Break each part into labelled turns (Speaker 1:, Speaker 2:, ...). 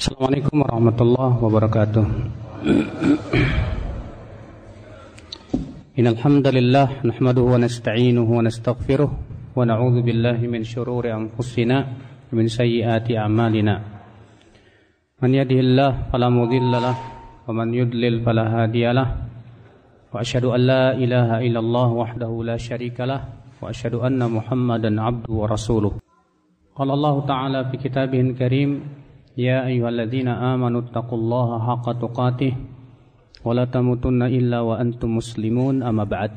Speaker 1: Assalamualaikum warahmatullahi wabarakatuh. Innal hamdalillah nahmaduhu wa nasta'inuhu min shururi anfusina min sayyiati a'malina. Man yahdihillah fala mudilla lah wa man yudlil fala hadiyalah Wa asyhadu an la ilaha illallah wahdahu la syarikalah wa asyhadu anna Muhammadan 'abduhu wa rasuluh. Qala Allah Ta'ala fi kitabihin karim يا أيها الذين آمنوا اتقوا الله حق تقاته ولا تموتن إلا وأنتم مسلمون أما بعد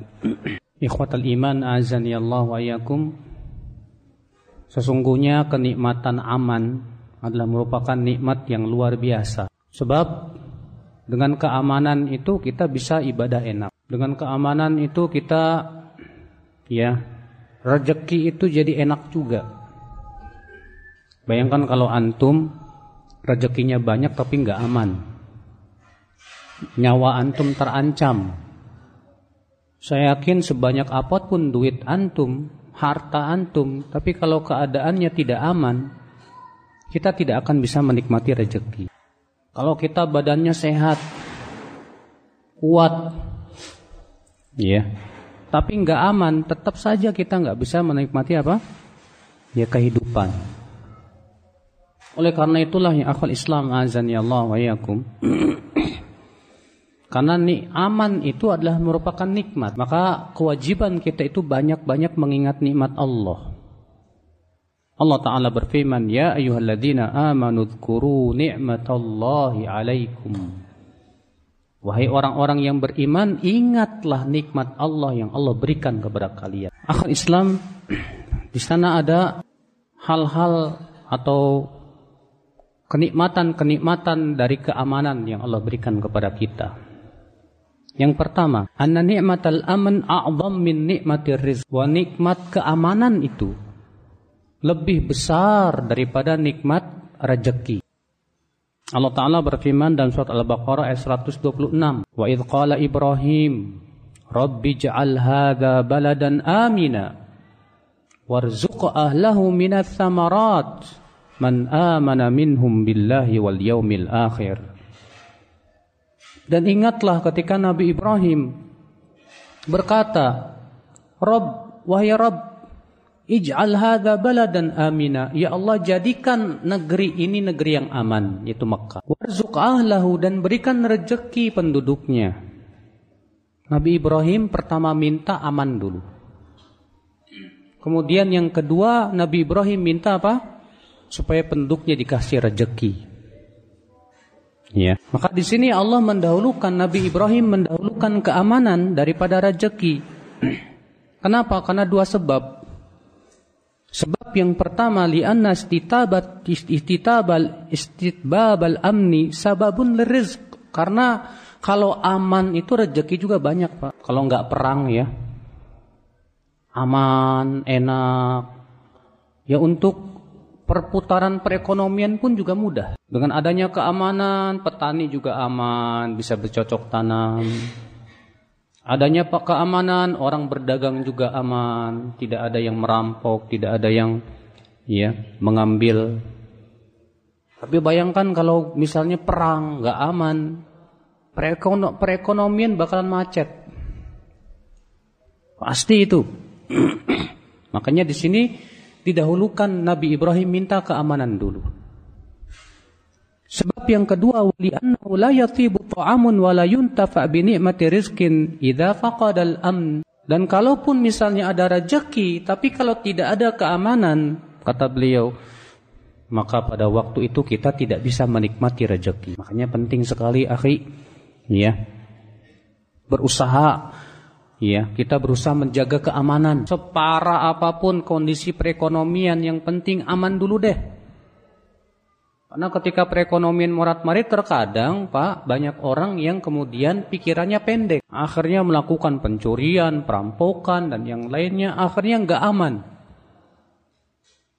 Speaker 1: إخوة الإيمان أعزني الله وإياكم Sesungguhnya kenikmatan aman adalah merupakan nikmat yang luar biasa. Sebab dengan keamanan itu kita bisa ibadah enak. Dengan keamanan itu kita ya rezeki itu jadi enak juga. Bayangkan kalau antum rezekinya banyak tapi nggak aman. Nyawa antum terancam. Saya yakin sebanyak apa pun duit antum, harta antum, tapi kalau keadaannya tidak aman, kita tidak akan bisa menikmati rezeki. Kalau kita badannya sehat, kuat, ya, tapi nggak aman, tetap saja kita nggak bisa menikmati apa? Ya kehidupan. Oleh karena itulah yang akal Islam azan ya Allah wa yakum. Karena ni aman itu adalah merupakan nikmat, maka kewajiban kita itu banyak-banyak mengingat nikmat Allah. Allah Ta'ala berfirman, Ya ayuhalladzina amanu dhkuru ni'matallahi alaikum. Wahai orang-orang yang beriman, ingatlah nikmat Allah yang Allah berikan kepada kalian. Akhir Islam, di sana ada hal-hal atau kenikmatan-kenikmatan dari keamanan yang Allah berikan kepada kita. Yang pertama, anna ni'matal aman a'zam min nikmatir rizq. Wa nikmat keamanan itu lebih besar daripada nikmat rezeki. Allah Ta'ala berfirman dalam surat Al-Baqarah ayat 126. Wa idh qala Ibrahim, Rabbi ja'al hadha baladan amina, warzuq ahlahu minas thamarat, man amana minhum billahi wal yaumil akhir. Dan ingatlah ketika Nabi Ibrahim berkata, Rob, wahai Rob, ij'al hadha baladan amina. Ya Allah, jadikan negeri ini negeri yang aman, yaitu Makkah. Warzuq ahlahu dan berikan rezeki penduduknya. Nabi Ibrahim pertama minta aman dulu. Kemudian yang kedua, Nabi Ibrahim minta apa? Supaya penduduknya dikasih rezeki. Ya. Maka di sini Allah mendahulukan Nabi Ibrahim mendahulukan keamanan daripada rezeki. Kenapa? Karena dua sebab. Sebab yang pertama li'anna istitabat istitabal istitbabal amni sababun lirizq. Karena kalau aman itu rezeki juga banyak, Pak. Kalau nggak perang ya. Aman, enak. Ya untuk perputaran perekonomian pun juga mudah. Dengan adanya keamanan, petani juga aman, bisa bercocok tanam. Adanya keamanan, orang berdagang juga aman, tidak ada yang merampok, tidak ada yang ya mengambil. Tapi bayangkan kalau misalnya perang nggak aman, perekonomian bakalan macet. Pasti itu. Makanya di sini didahulukan Nabi Ibrahim minta keamanan dulu. Sebab yang kedua li'annahu la yatibu ta'amun wa la yuntafa bi ni'mati rizqin idza faqada al-amn. Dan kalaupun misalnya ada rezeki tapi kalau tidak ada keamanan, kata beliau, maka pada waktu itu kita tidak bisa menikmati rezeki. Makanya penting sekali akhi ya berusaha Ya, kita berusaha menjaga keamanan. Separah apa pun kondisi perekonomian, yang penting aman dulu deh. Karena ketika perekonomian morat-marit terkadang, Pak, banyak orang yang kemudian pikirannya pendek. Akhirnya melakukan pencurian, perampokan, dan yang lainnya. Akhirnya nggak aman.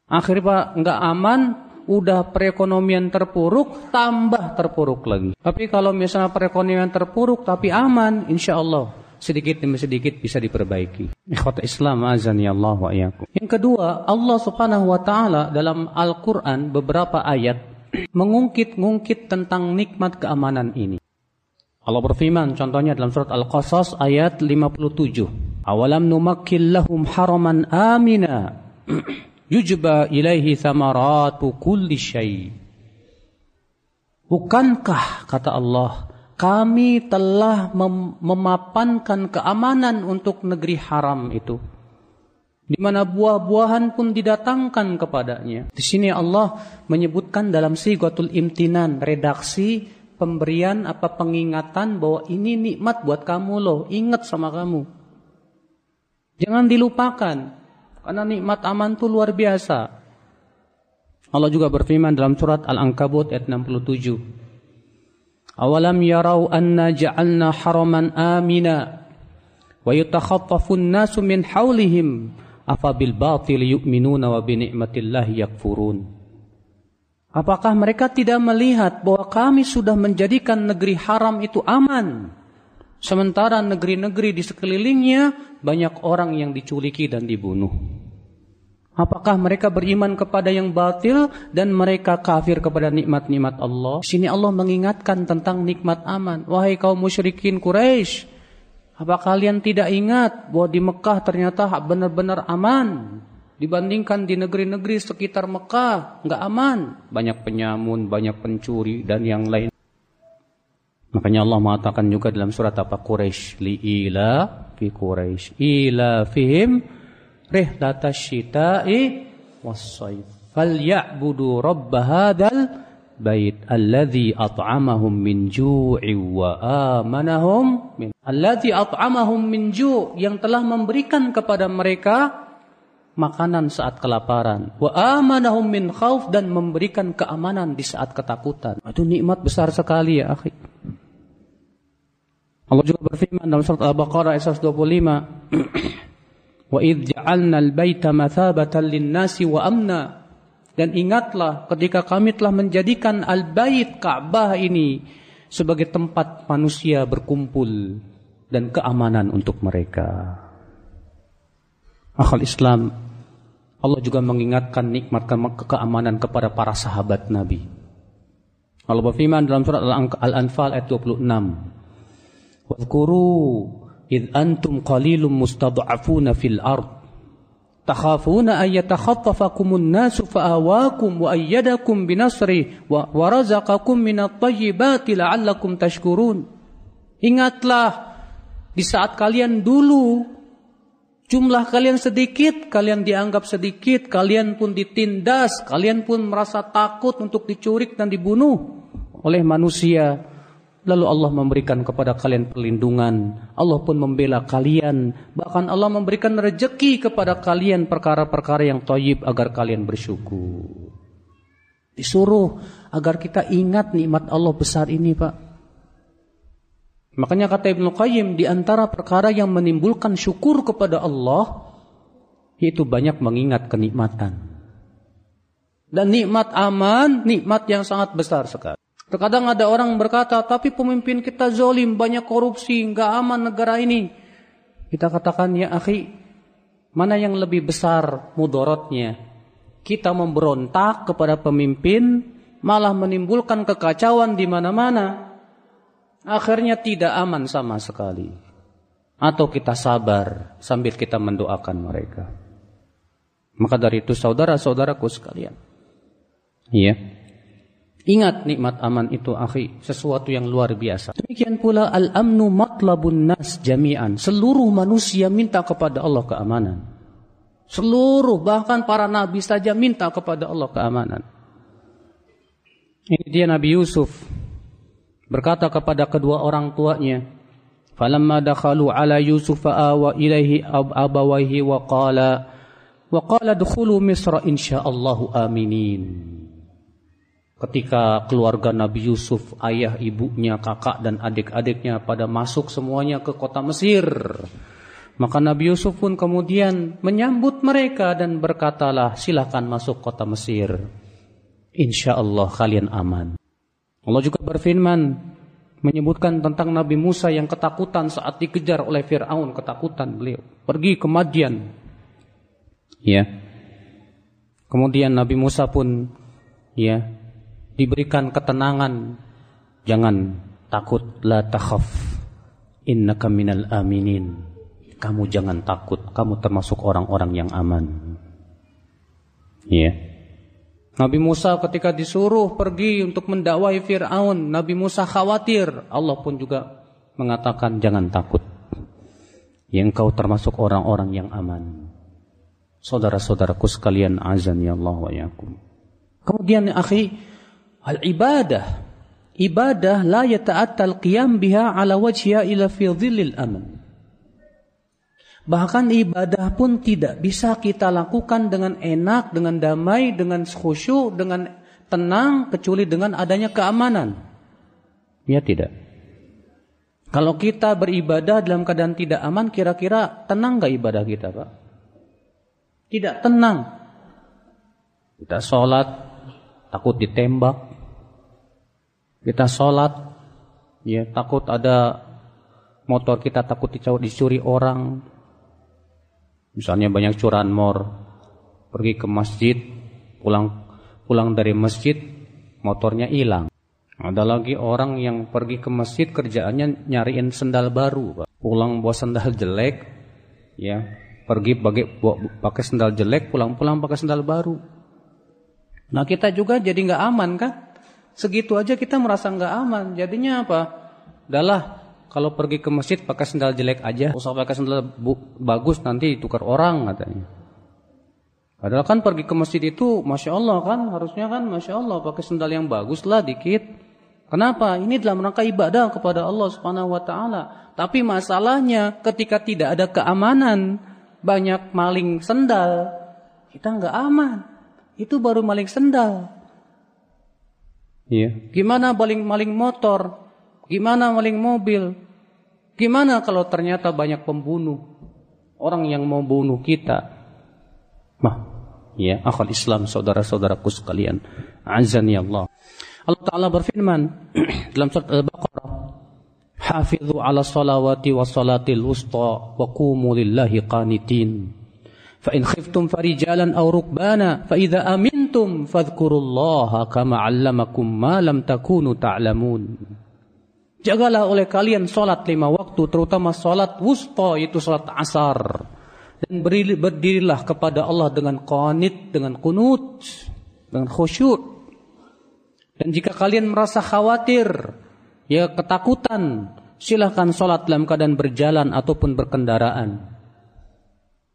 Speaker 1: Akhirnya Pak, nggak aman, udah perekonomian terpuruk, tambah terpuruk lagi. Tapi kalau misalnya perekonomian terpuruk tapi aman, insya Allah sedikit demi sedikit bisa diperbaiki. Ikhwata Islam azani Allah wa iyyakum. Yang kedua, Allah Subhanahu wa taala dalam Al-Qur'an beberapa ayat mengungkit-ngungkit tentang nikmat keamanan ini. Allah berfirman contohnya dalam surat Al-Qasas ayat 57. Awalam numakkil lahum haraman amina yujba ilaihi thamaratu kulli syai. Bukankah kata Allah kami telah mem memapankan keamanan untuk negeri haram itu di mana buah-buahan pun didatangkan kepadanya. Di sini Allah menyebutkan dalam sigatul imtinan redaksi pemberian apa pengingatan bahwa ini nikmat buat kamu loh, ingat sama kamu. Jangan dilupakan karena nikmat aman itu luar biasa. Allah juga berfirman dalam surat Al-Ankabut ayat 67. Ja'alna haraman amina wa yutakhaffafun nasu min hawlihim afabil batil yu'minuna wa bi ni'matillahi yakfurun Apakah mereka tidak melihat bahwa kami sudah menjadikan negeri haram itu aman? Sementara negeri-negeri di sekelilingnya banyak orang yang diculiki dan dibunuh Apakah mereka beriman kepada yang batil dan mereka kafir kepada nikmat-nikmat Allah? Sini Allah mengingatkan tentang nikmat aman. Wahai kaum musyrikin Quraisy, apa kalian tidak ingat bahwa di Mekah ternyata benar-benar aman dibandingkan di negeri-negeri sekitar Mekah nggak aman, banyak penyamun, banyak pencuri dan yang lain. Makanya Allah mengatakan juga dalam surat apa Quraisy li ila fi Quraisy ila fihim rihlatash syita'i was-sayf. Falyabudu rabb hadzal bait alladhi at'amahum min ju'i wa amanahum min alladhi at'amahum min ju' yang telah memberikan kepada mereka makanan saat kelaparan. Wa amanahum min khauf dan memberikan keamanan di saat ketakutan. Itu nikmat besar sekali ya akhi. Allah juga berfirman dalam surat Al-Baqarah ayat 125 wa idh ja'alna al-baita amna dan ingatlah ketika kami telah menjadikan Al-Bait Ka'bah ini sebagai tempat manusia berkumpul dan keamanan untuk mereka. Akal Islam, Allah juga mengingatkan nikmat keamanan kepada para sahabat Nabi. Allah berfirman dalam surat Al-Anfal ayat 26. Wadhkuru id antum qalilum mustad'afuna fil ard takhafuna ay yatakhaffafakumun nasu fa'awakum wa ayyadakum razaqakum minat tayyibati la'allakum tashkurun. Ingatlah di saat kalian dulu jumlah kalian sedikit, kalian dianggap sedikit, kalian pun ditindas, kalian pun merasa takut untuk dicurik dan dibunuh oleh manusia. Lalu Allah memberikan kepada kalian perlindungan. Allah pun membela kalian. Bahkan Allah memberikan rejeki kepada kalian perkara-perkara yang toyib agar kalian bersyukur. Disuruh agar kita ingat nikmat Allah besar ini Pak. Makanya kata Ibnu Qayyim di antara perkara yang menimbulkan syukur kepada Allah yaitu banyak mengingat kenikmatan. Dan nikmat aman, nikmat yang sangat besar sekali. Terkadang ada orang berkata, tapi pemimpin kita zolim, banyak korupsi, nggak aman negara ini. Kita katakan, ya akhi, mana yang lebih besar mudorotnya? Kita memberontak kepada pemimpin, malah menimbulkan kekacauan di mana-mana. Akhirnya tidak aman sama sekali. Atau kita sabar sambil kita mendoakan mereka. Maka dari itu saudara-saudaraku sekalian. Iya. Ingat nikmat aman itu akhi, sesuatu yang luar biasa. Demikian pula al-amnu matlabun nas jami'an. Seluruh manusia minta kepada Allah keamanan. Seluruh bahkan para nabi saja minta kepada Allah keamanan. Ini dia Nabi Yusuf berkata kepada kedua orang tuanya, "Falamma dakhalu ala Yusuf awa ilaihi abawaihi wa qala wa qala dukhulu Misra insyaallahu aminin." Ketika keluarga Nabi Yusuf, ayah, ibunya, kakak dan adik-adiknya pada masuk semuanya ke kota Mesir. Maka Nabi Yusuf pun kemudian menyambut mereka dan berkatalah silakan masuk kota Mesir. Insya Allah kalian aman. Allah juga berfirman menyebutkan tentang Nabi Musa yang ketakutan saat dikejar oleh Fir'aun. Ketakutan beliau. Pergi ke Madian. Ya. Kemudian Nabi Musa pun ya diberikan ketenangan, jangan takut la takhaf innaka minal aminin. Kamu jangan takut, kamu termasuk orang-orang yang aman. Iya. Yeah. Nabi Musa ketika disuruh pergi untuk mendakwai Fir'aun, Nabi Musa khawatir. Allah pun juga mengatakan jangan takut. Yang kau termasuk orang-orang yang aman. Saudara-saudaraku sekalian azan ya Allah wa yakum. Kemudian akhi, al-ibadah. Ibadah la yata'attal qiyam biha ala wajhiha ila fi dhillil aman. Bahkan ibadah pun tidak bisa kita lakukan dengan enak, dengan damai, dengan khusyuk, dengan tenang, kecuali dengan adanya keamanan. Ya tidak. Kalau kita beribadah dalam keadaan tidak aman, kira-kira tenang gak ibadah kita Pak? Tidak tenang. Kita sholat, takut ditembak. Kita sholat, ya takut ada motor kita takut dicuri orang Misalnya banyak curahan mor, pergi ke masjid, pulang pulang dari masjid, motornya hilang. Ada lagi orang yang pergi ke masjid kerjaannya nyariin sendal baru, Pak. pulang bawa sendal jelek, ya pergi pakai pakai sendal jelek, pulang-pulang pakai sendal baru. Nah kita juga jadi nggak aman kan? Segitu aja kita merasa nggak aman. Jadinya apa? Adalah kalau pergi ke masjid pakai sendal jelek aja, usah pakai sendal bagus nanti tukar orang katanya. Padahal kan pergi ke masjid itu, masya Allah kan, harusnya kan, masya Allah pakai sendal yang bagus lah dikit. Kenapa? Ini dalam rangka ibadah kepada Allah Subhanahu Wa Taala. Tapi masalahnya ketika tidak ada keamanan, banyak maling sendal, kita nggak aman. Itu baru maling sendal. Iya. Gimana maling maling motor? Gimana maling mobil? Gimana kalau ternyata banyak pembunuh? Orang yang mau bunuh kita. Mah, ya, akal Islam saudara-saudaraku sekalian. Azani Allah. Allah Ta'ala berfirman dalam surat Al-Baqarah. Hafidhu ala salawati wa salatil wusta wa qumu lillahi qanitin. فإن خفتم فرجالا أو ركبانا فإذا أمنتم فاذكروا الله كما علمكم ما لم تكونوا تعلمون Jagalah oleh kalian solat lima waktu, terutama solat wusta, itu solat asar. Dan berdirilah kepada Allah dengan qanit, dengan kunut, dengan khusyuk. Dan jika kalian merasa khawatir, ya ketakutan, silahkan solat dalam keadaan berjalan ataupun berkendaraan.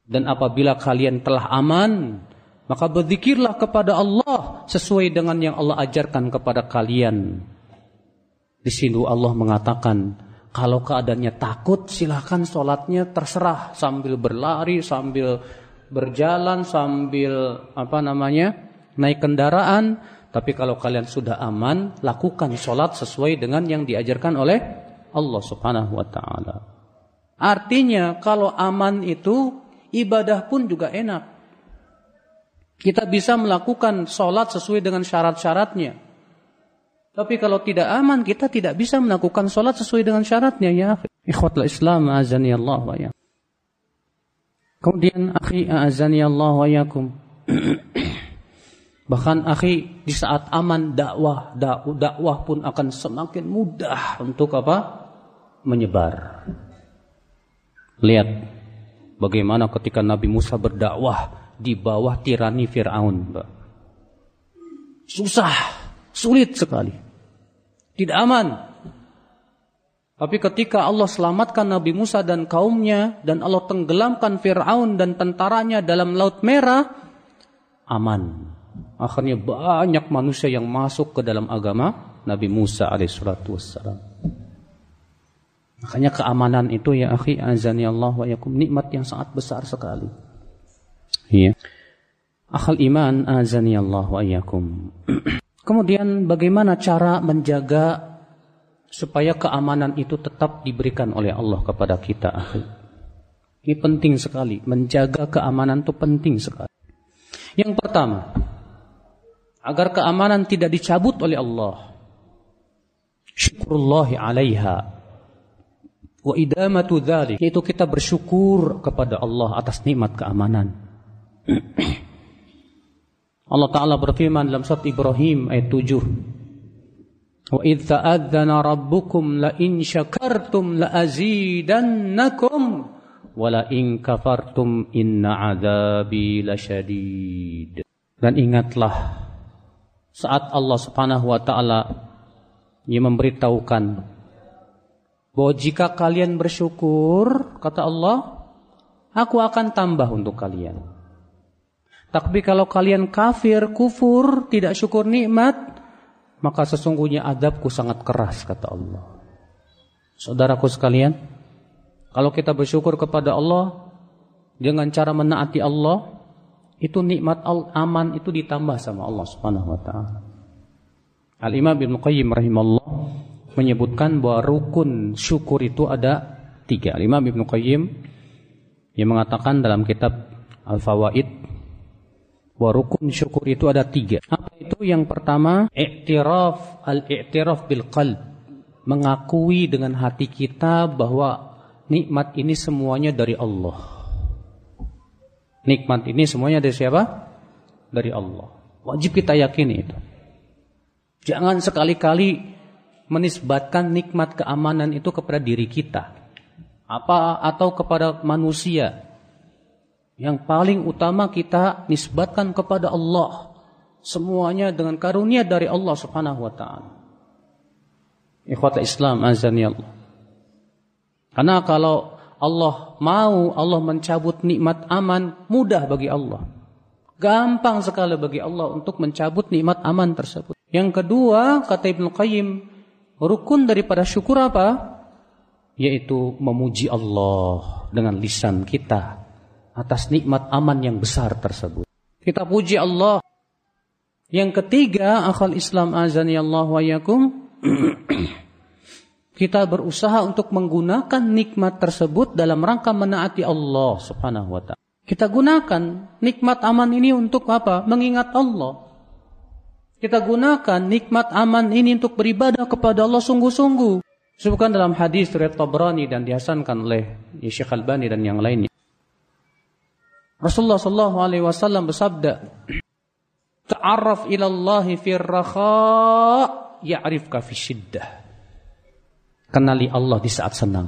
Speaker 1: Dan apabila kalian telah aman, maka berzikirlah kepada Allah sesuai dengan yang Allah ajarkan kepada kalian. Di sini Allah mengatakan, kalau keadaannya takut silahkan sholatnya terserah sambil berlari, sambil berjalan, sambil apa namanya naik kendaraan. Tapi kalau kalian sudah aman, lakukan sholat sesuai dengan yang diajarkan oleh Allah Subhanahu Wa Taala. Artinya kalau aman itu ibadah pun juga enak. Kita bisa melakukan sholat sesuai dengan syarat-syaratnya. Tapi kalau tidak aman, kita tidak bisa melakukan sholat sesuai dengan syaratnya ya. Ikhwatul Islam, azani Allah wa ya. Kemudian akhi azani Allah wa yakum. Bahkan akhi di saat aman dakwah, dakwah pun akan semakin mudah untuk apa? Menyebar. Lihat bagaimana ketika Nabi Musa berdakwah di bawah tirani Firaun, Susah, sulit sekali. Tidak aman. Tapi ketika Allah selamatkan Nabi Musa dan kaumnya dan Allah tenggelamkan Fir'aun dan tentaranya dalam Laut Merah, aman. Akhirnya banyak manusia yang masuk ke dalam agama Nabi Musa alaihissalatu wassalam. Makanya keamanan itu ya akhi azani Allah wa yakum nikmat yang sangat besar sekali. Iya. Akhal iman azani Allah wa yakum. Kemudian bagaimana cara menjaga supaya keamanan itu tetap diberikan oleh Allah kepada kita Ini penting sekali, menjaga keamanan itu penting sekali. Yang pertama, agar keamanan tidak dicabut oleh Allah. Syukurullahi alaiha. Wa idamatu dhalik. Yaitu kita bersyukur kepada Allah atas nikmat keamanan. Allah Ta'ala berfirman dalam surat Ibrahim ayat 7. Wa idh ta'adzana rabbukum la in syakartum la azidannakum wa la in kafartum inna azabi lasyadid. Dan ingatlah saat Allah Subhanahu wa taala yang memberitahukan bahwa jika kalian bersyukur kata Allah aku akan tambah untuk kalian. Tapi kalau kalian kafir, kufur, tidak syukur nikmat, maka sesungguhnya adabku sangat keras, kata Allah. Saudaraku sekalian, kalau kita bersyukur kepada Allah, dengan cara menaati Allah, itu nikmat aman itu ditambah sama Allah Subhanahu wa taala. Al-Imam Ibnu Qayyim rahimahullah menyebutkan bahwa rukun syukur itu ada tiga. Al-Imam Ibnu Qayyim yang mengatakan dalam kitab Al-Fawaid bahwa rukun syukur itu ada tiga. Apa itu? Yang pertama, i'tiraf al-i'tiraf bil qalb. Mengakui dengan hati kita bahwa nikmat ini semuanya dari Allah. Nikmat ini semuanya dari siapa? Dari Allah. Wajib kita yakini itu. Jangan sekali-kali menisbatkan nikmat keamanan itu kepada diri kita. Apa atau kepada manusia yang paling utama kita nisbatkan kepada Allah. Semuanya dengan karunia dari Allah Subhanahu wa taala. Ikhwata Islam azani Allah. Karena kalau Allah mau Allah mencabut nikmat aman mudah bagi Allah. Gampang sekali bagi Allah untuk mencabut nikmat aman tersebut. Yang kedua kata Ibnu Qayyim rukun daripada syukur apa? Yaitu memuji Allah dengan lisan kita atas nikmat aman yang besar tersebut. Kita puji Allah. Yang ketiga, akal Islam azani Allah wa yakum. kita berusaha untuk menggunakan nikmat tersebut dalam rangka menaati Allah subhanahu wa ta'ala. Kita gunakan nikmat aman ini untuk apa? Mengingat Allah. Kita gunakan nikmat aman ini untuk beribadah kepada Allah sungguh-sungguh. Sebutkan dalam hadis riwayat Tabrani dan dihasankan oleh Syekh Albani dan yang lainnya. Rasulullah sallallahu alaihi wasallam bersabda, "Ta'arraf ila Allah fi rakha ya'rifka fi syiddah." Kenali Allah di saat senang.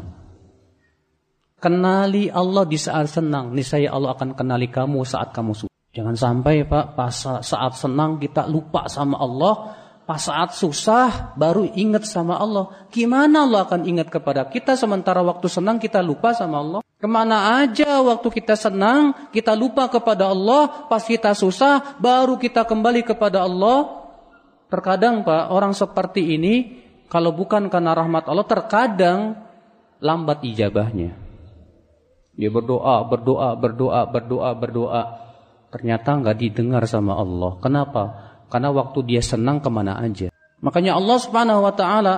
Speaker 1: Kenali Allah di saat senang. Niscaya Allah akan kenali kamu saat kamu susah. Jangan sampai Pak, pas saat senang kita lupa sama Allah, pas saat susah baru ingat sama Allah. Gimana Allah akan ingat kepada kita sementara waktu senang kita lupa sama Allah? Ke mana aja waktu kita senang, kita lupa kepada Allah, pas kita susah, baru kita kembali kepada Allah. Terkadang Pak, orang seperti ini, kalau bukan karena rahmat Allah, terkadang lambat ijabahnya. Dia berdoa, berdoa, berdoa, berdoa, berdoa. Ternyata nggak didengar sama Allah. Kenapa? Karena waktu dia senang ke mana aja. Makanya Allah subhanahu wa ta'ala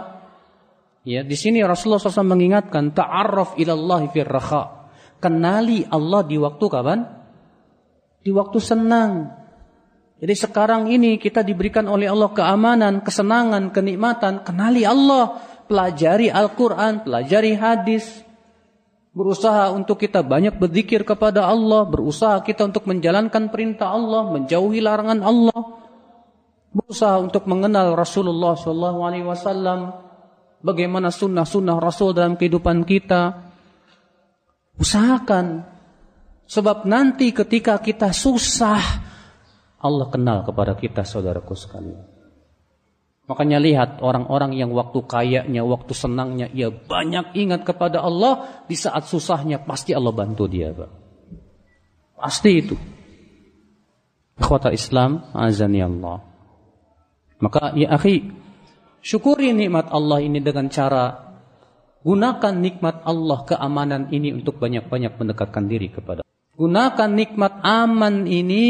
Speaker 1: Ya, di sini Rasulullah SAW mengingatkan ta'arraf ilallahi fir raha. Kenali Allah di waktu kapan? Di waktu senang. Jadi sekarang ini kita diberikan oleh Allah keamanan, kesenangan, kenikmatan. Kenali Allah, pelajari Al-Quran, pelajari hadis. Berusaha untuk kita banyak berzikir kepada Allah, berusaha kita untuk menjalankan perintah Allah, menjauhi larangan Allah. Berusaha untuk mengenal Rasulullah SAW, bagaimana sunnah-sunnah Rasul dalam kehidupan kita. Usahakan. Sebab nanti ketika kita susah, Allah kenal kepada kita saudaraku sekalian. Makanya lihat orang-orang yang waktu kayanya, waktu senangnya, ia banyak ingat kepada Allah. Di saat susahnya pasti Allah bantu dia. Pak. Pasti itu. Ikhwata Islam, azani Allah. Maka ya akhi, Syukuri nikmat Allah ini dengan cara gunakan nikmat Allah keamanan ini untuk banyak-banyak mendekatkan diri kepada Gunakan nikmat aman ini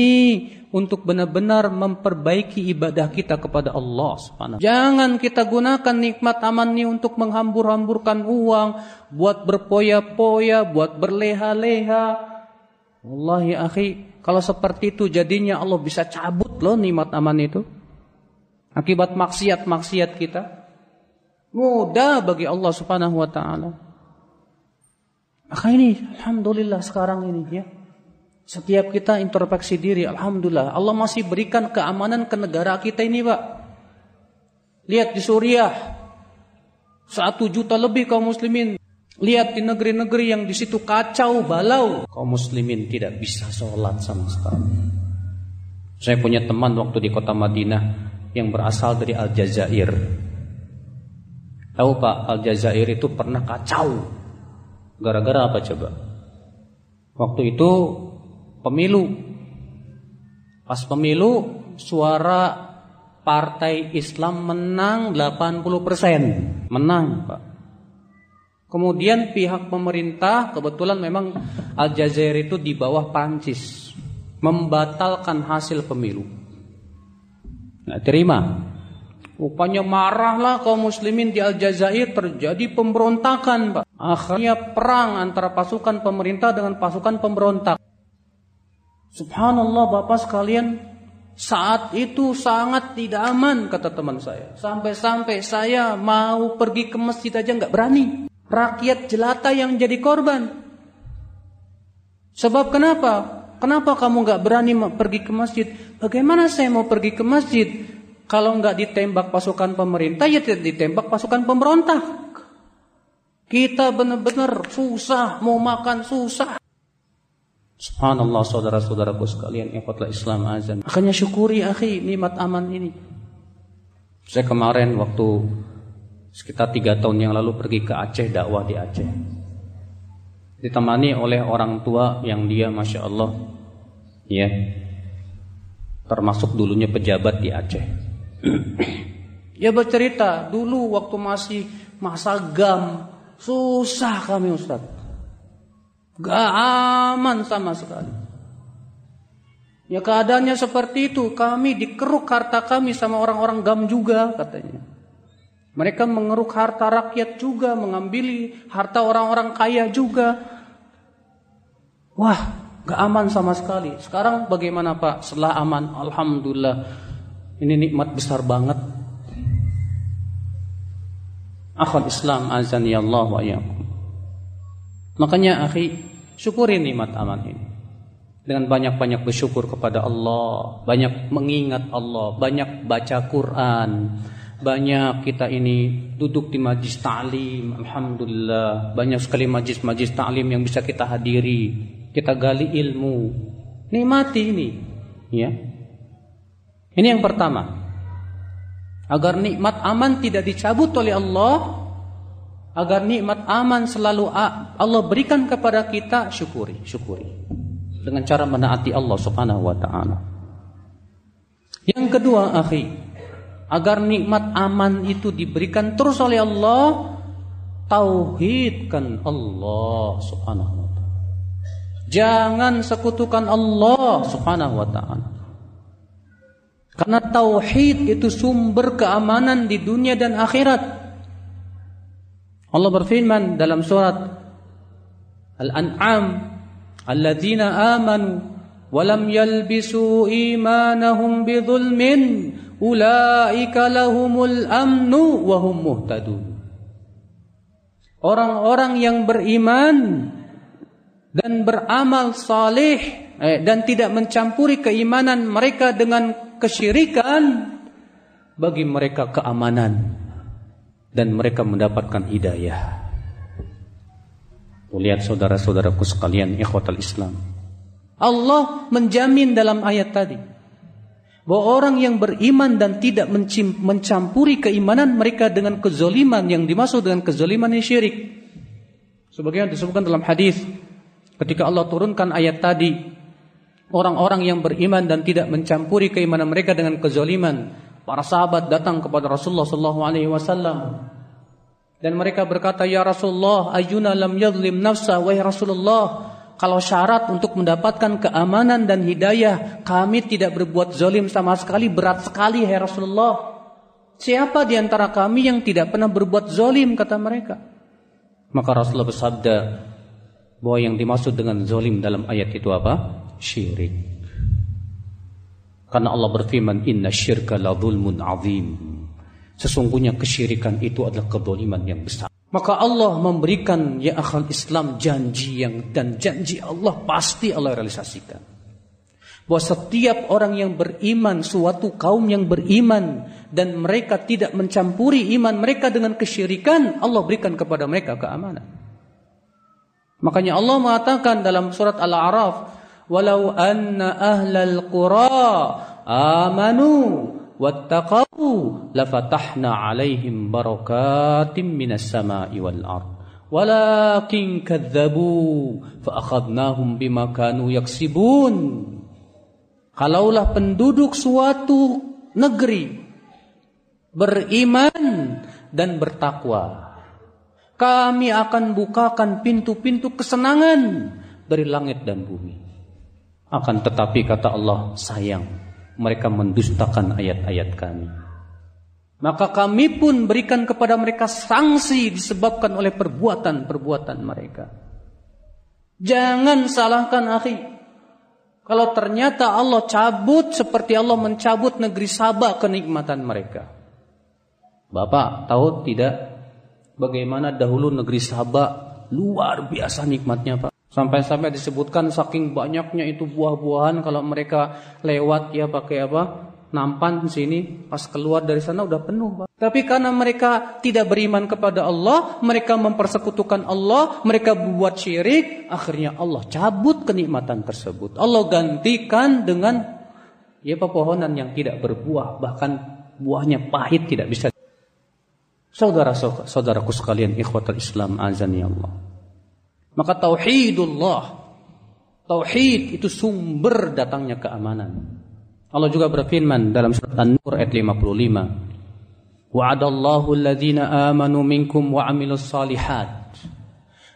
Speaker 1: untuk benar-benar memperbaiki ibadah kita kepada Allah Subhanahu. Jangan kita gunakan nikmat aman ini untuk menghambur-hamburkan uang, buat berpoya-poya, buat berleha-leha. Wallahi akhi, kalau seperti itu jadinya Allah bisa cabut loh nikmat aman itu akibat maksiat-maksiat kita mudah bagi Allah Subhanahu wa taala. Maka ini alhamdulillah sekarang ini ya. Setiap kita introspeksi diri, Alhamdulillah, Allah masih berikan keamanan ke negara kita ini Pak. Lihat di Suriah, satu juta lebih kaum muslimin. Lihat di negeri-negeri yang di situ kacau, balau. Kaum muslimin tidak bisa sholat sama sekali. Saya punya teman waktu di kota Madinah yang berasal dari Aljazair. Tahu Pak, Aljazair itu pernah kacau. Gara-gara apa coba? Waktu itu pemilu. Pas pemilu suara partai Islam menang 80%. Menang, Pak. Kemudian pihak pemerintah kebetulan memang Aljazair itu di bawah Prancis membatalkan hasil pemilu. Nah, terima. Rupanya marahlah kaum muslimin di Aljazair terjadi pemberontakan, Pak. Akhirnya perang antara pasukan pemerintah dengan pasukan pemberontak. Subhanallah Bapak sekalian, saat itu sangat tidak aman kata teman saya. Sampai-sampai saya mau pergi ke masjid aja nggak berani. Rakyat jelata yang jadi korban. Sebab kenapa? Kenapa kamu nggak berani pergi ke masjid? Bagaimana saya mau pergi ke masjid kalau nggak ditembak pasukan pemerintah ya ditembak pasukan pemberontak. Kita benar-benar susah mau makan susah. Subhanallah saudara-saudaraku sekalian ikhwatlah Islam azan. Akhirnya syukuri akhi nikmat aman ini. Saya kemarin waktu sekitar tiga tahun yang lalu pergi ke Aceh dakwah di Aceh. Ditemani oleh orang tua yang dia masya Allah, ya, termasuk dulunya pejabat di Aceh. dia bercerita dulu waktu masih masa gam susah kami Ustaz. Gak aman sama sekali. Ya keadaannya seperti itu. Kami dikeruk harta kami sama orang-orang gam juga katanya. Mereka mengeruk harta rakyat juga, mengambil harta orang-orang kaya juga. Wah, gak aman sama sekali. Sekarang bagaimana Pak? Setelah aman, Alhamdulillah. Ini nikmat besar banget. Akhul Islam azan ya Allah wa Makanya akhi, syukuri nikmat aman ini. Dengan banyak-banyak bersyukur kepada Allah, banyak mengingat Allah, banyak baca Quran, banyak kita ini duduk di majlis ta'lim, alhamdulillah, banyak sekali majlis-majlis ta'lim yang bisa kita hadiri, kita gali ilmu. Nikmati ini, ya. Ini yang pertama. Agar nikmat aman tidak dicabut oleh Allah, agar nikmat aman selalu Allah berikan kepada kita syukuri syukuri. Dengan cara menaati Allah Subhanahu wa taala. Yang kedua akhi agar nikmat aman itu diberikan terus oleh Allah tauhidkan Allah Subhanahu wa taala. Jangan sekutukan Allah Subhanahu wa taala. Karena tauhid itu sumber keamanan di dunia dan akhirat Allah berfirman dalam surat Al-An'am Alladzina amanu walam yalbisu imanahum bidzulmin ulaika lahumul amnu wa hum muhtadun. Orang-orang yang beriman dan beramal saleh eh, dan tidak mencampuri keimanan mereka dengan kesyirikan bagi mereka keamanan dan mereka mendapatkan hidayah. Lihat saudara-saudaraku sekalian, ikhwatal Islam. Allah menjamin dalam ayat tadi bahwa orang yang beriman dan tidak mencampuri keimanan mereka dengan kezoliman yang dimaksud dengan kezoliman ini syirik. Sebagaimana disebutkan dalam hadis ketika Allah turunkan ayat tadi, orang-orang yang beriman dan tidak mencampuri keimanan mereka dengan kezoliman, Para sahabat datang kepada Rasulullah sallallahu alaihi wasallam dan mereka berkata, "Ya Rasulullah, ayuna lam yadhlim nafsa wahai Rasulullah, kalau syarat untuk mendapatkan keamanan dan hidayah, kami tidak berbuat zalim sama sekali, berat sekali hai Rasulullah. Siapa di antara kami yang tidak pernah berbuat zalim kata mereka? Maka Rasulullah bersabda bahwa yang dimaksud dengan zalim dalam ayat itu apa? Syirik. Karena Allah berfirman, Inna syirka la zulmun azim. Sesungguhnya kesyirikan itu adalah kedoliman yang besar. Maka Allah memberikan ya akal Islam janji yang dan janji Allah pasti Allah realisasikan. Bahwa setiap orang yang beriman, suatu kaum yang beriman dan mereka tidak mencampuri iman mereka dengan kesyirikan, Allah berikan kepada mereka keamanan. Makanya Allah mengatakan dalam surat Al-A'raf, "Walau anna ahlal qura amanu wattaqau lafatahna alaihim barakatim minas sama'i wal ard. Walakin kadzabu fa akhadnahum bima kanu yaksibun. Kalaulah penduduk suatu negeri beriman dan bertakwa kami akan bukakan pintu-pintu kesenangan dari langit dan bumi akan tetapi kata Allah sayang mereka mendustakan ayat-ayat kami. Maka kami pun berikan kepada mereka sanksi disebabkan oleh perbuatan-perbuatan mereka. Jangan salahkan akhi. Kalau ternyata Allah cabut seperti Allah mencabut negeri Sabah kenikmatan mereka. Bapak tahu tidak bagaimana dahulu negeri Sabah luar biasa nikmatnya Pak. Sampai-sampai disebutkan saking banyaknya itu buah-buahan kalau mereka lewat ya pakai apa? Nampan sini pas keluar dari sana udah penuh. Pak. Tapi karena mereka tidak beriman kepada Allah, mereka mempersekutukan Allah, mereka buat syirik, akhirnya Allah cabut kenikmatan tersebut. Allah gantikan dengan ya pepohonan yang tidak berbuah, bahkan buahnya pahit tidak bisa. Saudara-saudaraku sekalian ikhwatul Islam azan ya Allah. Maka tauhidullah, tauhid itu sumber datangnya keamanan. Allah juga berfirman dalam surat An-Nur ayat 55. Wa'adallahu alladhina amanu minkum wa 'amilus salihat.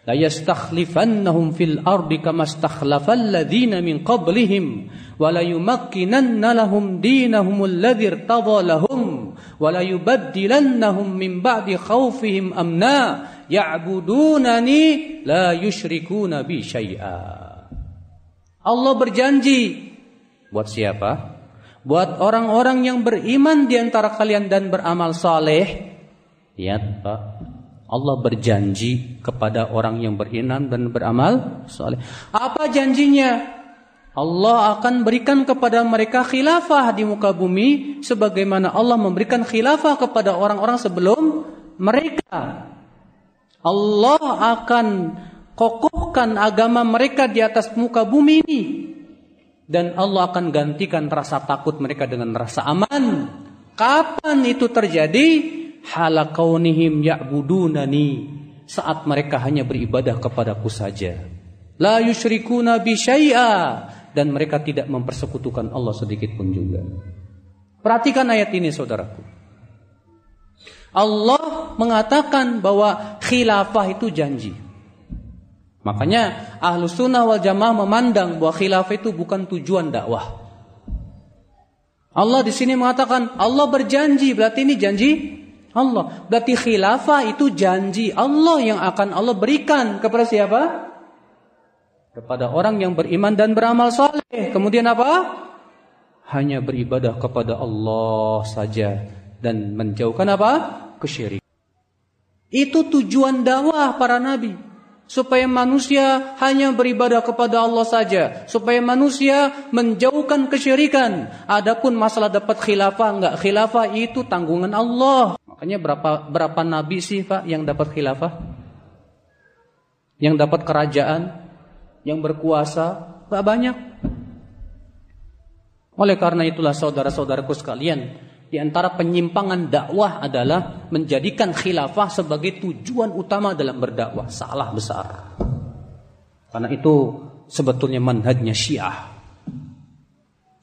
Speaker 1: La yastakhlifannahum fil ardi kama istakhlafal ladzina min qablihim wa la yumakkinanna lahum dinahum alladzi irtadha lahum wa la yubaddilannahum min ba'di khawfihim amna ya'budunani la yusyrikuna bi syai'a. Allah berjanji buat siapa? Buat orang-orang yang beriman di antara kalian dan beramal saleh. Lihat, Pak. Allah berjanji kepada orang yang beriman dan beramal saleh. Apa janjinya? Allah akan berikan kepada mereka khilafah di muka bumi sebagaimana Allah memberikan khilafah kepada orang-orang sebelum mereka. Allah akan kokohkan agama mereka di atas muka bumi ini dan Allah akan gantikan rasa takut mereka dengan rasa aman. Kapan itu terjadi? Halakaunihim ya'budunani saat mereka hanya beribadah kepadaku saja. La yusyrikuna bi syai'a dan mereka tidak mempersekutukan Allah sedikit pun juga. Perhatikan ayat ini saudaraku. Allah mengatakan bahwa khilafah itu janji. Makanya ahlu sunnah wal jamaah memandang bahwa khilafah itu bukan tujuan dakwah. Allah di sini mengatakan Allah berjanji, berarti ini janji Allah. Berarti khilafah itu janji Allah yang akan Allah berikan kepada siapa? Kepada orang yang beriman dan beramal saleh. Kemudian apa? Hanya beribadah kepada Allah saja dan menjauhkan apa? Kesyirikan. Itu tujuan dakwah para nabi. Supaya manusia hanya beribadah kepada Allah saja. Supaya manusia menjauhkan kesyirikan. Adapun masalah dapat khilafah enggak. Khilafah itu tanggungan Allah. Makanya berapa berapa nabi sih Pak yang dapat khilafah? Yang dapat kerajaan? Yang berkuasa? Enggak banyak. Oleh karena itulah saudara-saudaraku sekalian, di antara penyimpangan dakwah adalah menjadikan khilafah sebagai tujuan utama dalam berdakwah. Salah besar. Karena itu sebetulnya manhajnya syiah.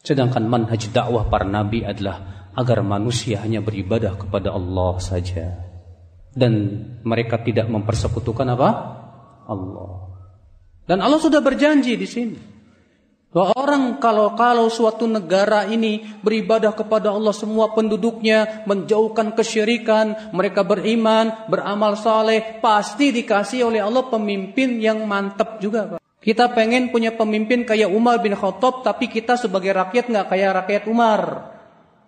Speaker 1: Sedangkan manhaj dakwah para nabi adalah agar manusia hanya beribadah kepada Allah saja. Dan mereka tidak mempersekutukan apa? Allah. Dan Allah sudah berjanji di sini. Bahwa orang kalau kalau suatu negara ini beribadah kepada Allah semua penduduknya menjauhkan kesyirikan, mereka beriman, beramal saleh, pasti dikasih oleh Allah pemimpin yang mantap juga, Pak. Kita pengen punya pemimpin kayak Umar bin Khattab, tapi kita sebagai rakyat nggak kayak rakyat Umar.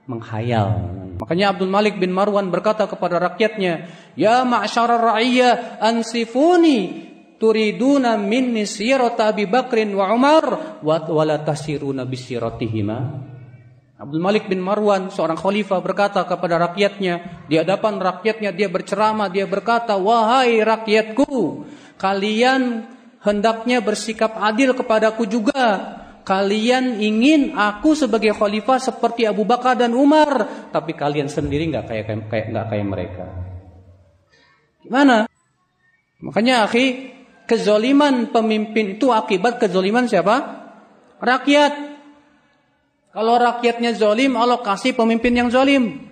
Speaker 1: menghayal. Makanya Abdul Malik bin Marwan berkata kepada rakyatnya, "Ya ma'syar ra'iyya ansifuni turiduna minni sirata Abi Bakrin wa Umar wa wala tasiruna bisiratihima." Abdul Malik bin Marwan seorang khalifah berkata kepada rakyatnya di hadapan rakyatnya dia berceramah dia berkata wahai rakyatku kalian hendaknya bersikap adil kepadaku juga kalian ingin aku sebagai khalifah seperti Abu Bakar dan Umar, tapi kalian sendiri nggak kayak kayak nggak kayak mereka. Gimana? Makanya akhi, kezoliman pemimpin itu akibat kezoliman siapa? Rakyat. Kalau rakyatnya zolim, Allah kasih pemimpin yang zolim.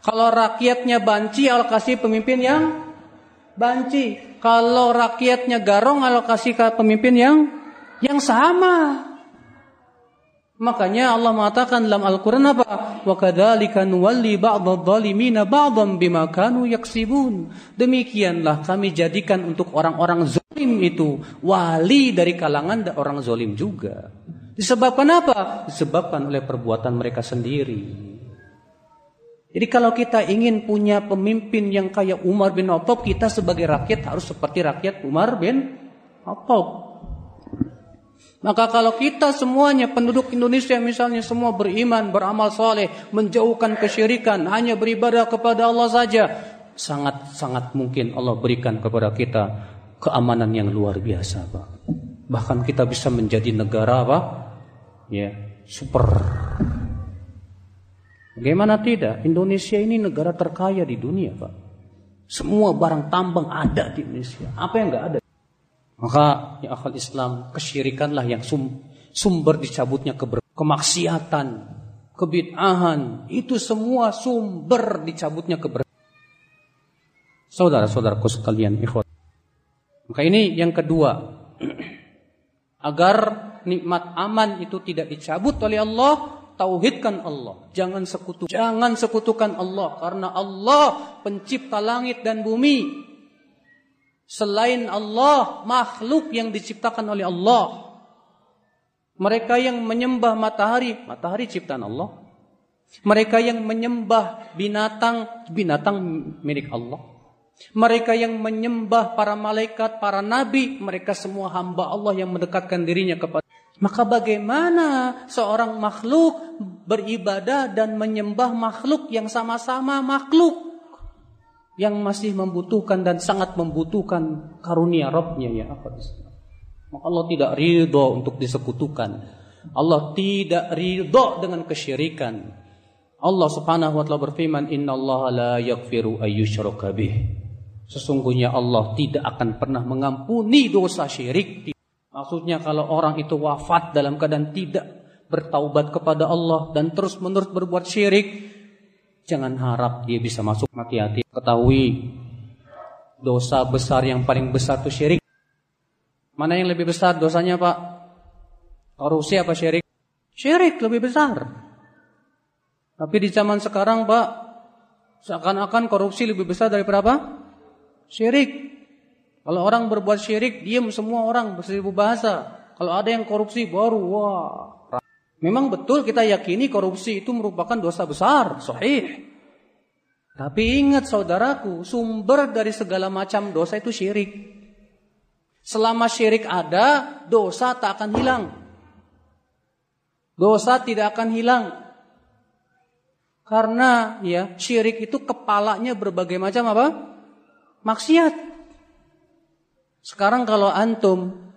Speaker 1: Kalau rakyatnya banci, Allah kasih pemimpin yang banci. Kalau rakyatnya garong, Allah kasih pemimpin yang yang sama. Makanya Allah mengatakan dalam Al-Qur'an apa? Wa kadzalika nuwalli ba'dadh-dhalimina ba'dhan bima kanu yaksibun. Demikianlah kami jadikan untuk orang-orang zalim itu wali dari kalangan orang zalim juga. Disebabkan apa? Disebabkan oleh perbuatan mereka sendiri. Jadi kalau kita ingin punya pemimpin yang kayak Umar bin Khattab, kita sebagai rakyat harus seperti rakyat Umar bin Khattab. Maka kalau kita semuanya penduduk Indonesia misalnya semua beriman, beramal soleh, menjauhkan kesyirikan, hanya beribadah kepada Allah saja, sangat-sangat mungkin Allah berikan kepada kita keamanan yang luar biasa, Pak. Bahkan kita bisa menjadi negara apa? Ya, super. Bagaimana tidak? Indonesia ini negara terkaya di dunia, Pak. Semua barang tambang ada di Indonesia. Apa yang enggak ada? Maka ya akal Islam kesyirikanlah yang sum, sumber dicabutnya keber, kemaksiatan, kebid'ahan, itu semua sumber dicabutnya keber. Saudara-saudaraku sekalian, ikhwan. Maka ini yang kedua. Agar nikmat aman itu tidak dicabut oleh Allah, tauhidkan Allah. Jangan sekutu, jangan sekutukan Allah karena Allah pencipta langit dan bumi. Selain Allah, makhluk yang diciptakan oleh Allah. Mereka yang menyembah matahari, matahari ciptaan Allah. Mereka yang menyembah binatang, binatang milik Allah. Mereka yang menyembah para malaikat, para nabi, mereka semua hamba Allah yang mendekatkan dirinya kepada maka bagaimana seorang makhluk beribadah dan menyembah makhluk yang sama-sama makhluk? Yang masih membutuhkan dan sangat membutuhkan karunia Rabbnya ya apa Maka Allah tidak ridho untuk disekutukan. Allah tidak ridho dengan kesyirikan. Allah Subhanahu wa taala berfirman, "Innallaha la yaghfiru ayyushraka bih." Sesungguhnya Allah tidak akan pernah mengampuni dosa syirik. Maksudnya kalau orang itu wafat dalam keadaan tidak bertaubat kepada Allah dan terus-menerus berbuat syirik, Jangan harap dia bisa masuk hati-hati. Ketahui dosa besar yang paling besar itu syirik. Mana yang lebih besar dosanya Pak? Korupsi apa syirik? Syirik lebih besar. Tapi di zaman sekarang Pak, seakan-akan korupsi lebih besar daripada apa? Syirik. Kalau orang berbuat syirik, diam semua orang berseribu bahasa. Kalau ada yang korupsi baru, wah, Memang betul kita yakini korupsi itu merupakan dosa besar, sahih. Tapi ingat saudaraku, sumber dari segala macam dosa itu syirik. Selama syirik ada, dosa tak akan hilang. Dosa tidak akan hilang. Karena ya, syirik itu kepalanya berbagai macam apa? Maksiat. Sekarang kalau antum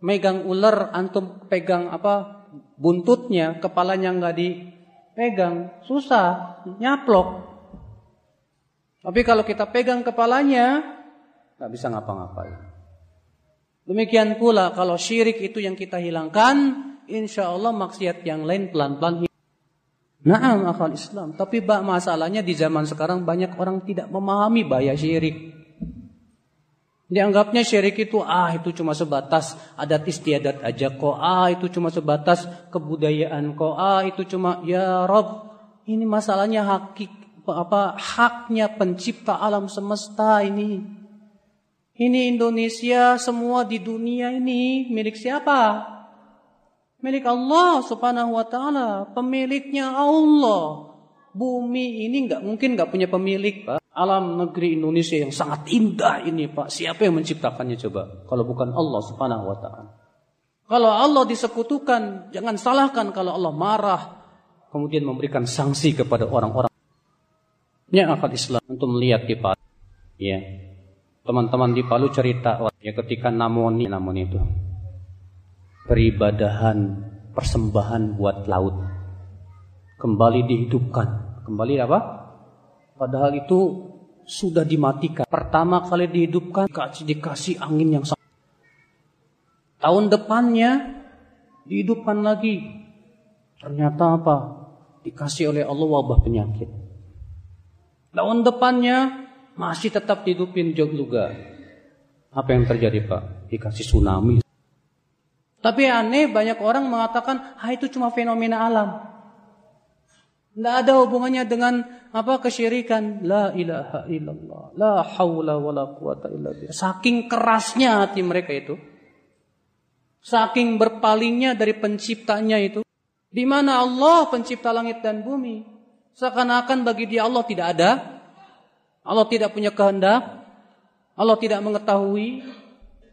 Speaker 1: megang ular, antum pegang apa? Buntutnya, kepalanya nggak dipegang, susah, nyaplok. Tapi kalau kita pegang kepalanya, nggak bisa ngapa-ngapain. Demikian pula kalau syirik itu yang kita hilangkan, insya Allah maksiat yang lain pelan-pelan Naam akal Islam. Tapi masalahnya di zaman sekarang banyak orang tidak memahami bahaya syirik. Dianggapnya syirik itu ah itu cuma sebatas adat istiadat aja kok ah itu cuma sebatas kebudayaan kok ah itu cuma ya Rob ini masalahnya hakik apa haknya pencipta alam semesta ini ini Indonesia semua di dunia ini milik siapa Milik Allah subhanahu wa ta'ala. Pemiliknya Allah. Bumi ini nggak mungkin nggak punya pemilik, Pak. Alam negeri Indonesia yang sangat indah ini, Pak. Siapa yang menciptakannya coba? Kalau bukan Allah subhanahu wa ta'ala. Kalau Allah disekutukan, jangan salahkan kalau Allah marah. Kemudian memberikan sanksi kepada orang-orang yang akan Islam untuk melihat di Palu. Ya, teman-teman di Palu cerita ya ketika namoni namun itu peribadahan persembahan buat laut kembali dihidupkan kembali apa padahal itu sudah dimatikan. Pertama kali dihidupkan dikasih, dikasih angin yang sangat tahun depannya dihidupkan lagi. Ternyata apa? Dikasih oleh Allah wabah penyakit. Tahun depannya masih tetap dihidupin juga. Apa yang terjadi pak? Dikasih tsunami. Tapi aneh banyak orang mengatakan, ah itu cuma fenomena alam. Tidak ada hubungannya dengan apa kesyirikan. La ilaha illallah. La haula wa la quwata illa billah. Saking kerasnya hati mereka itu. Saking berpalingnya dari penciptanya itu. Di mana Allah pencipta langit dan bumi. Seakan-akan bagi dia Allah tidak ada. Allah tidak punya kehendak. Allah tidak mengetahui.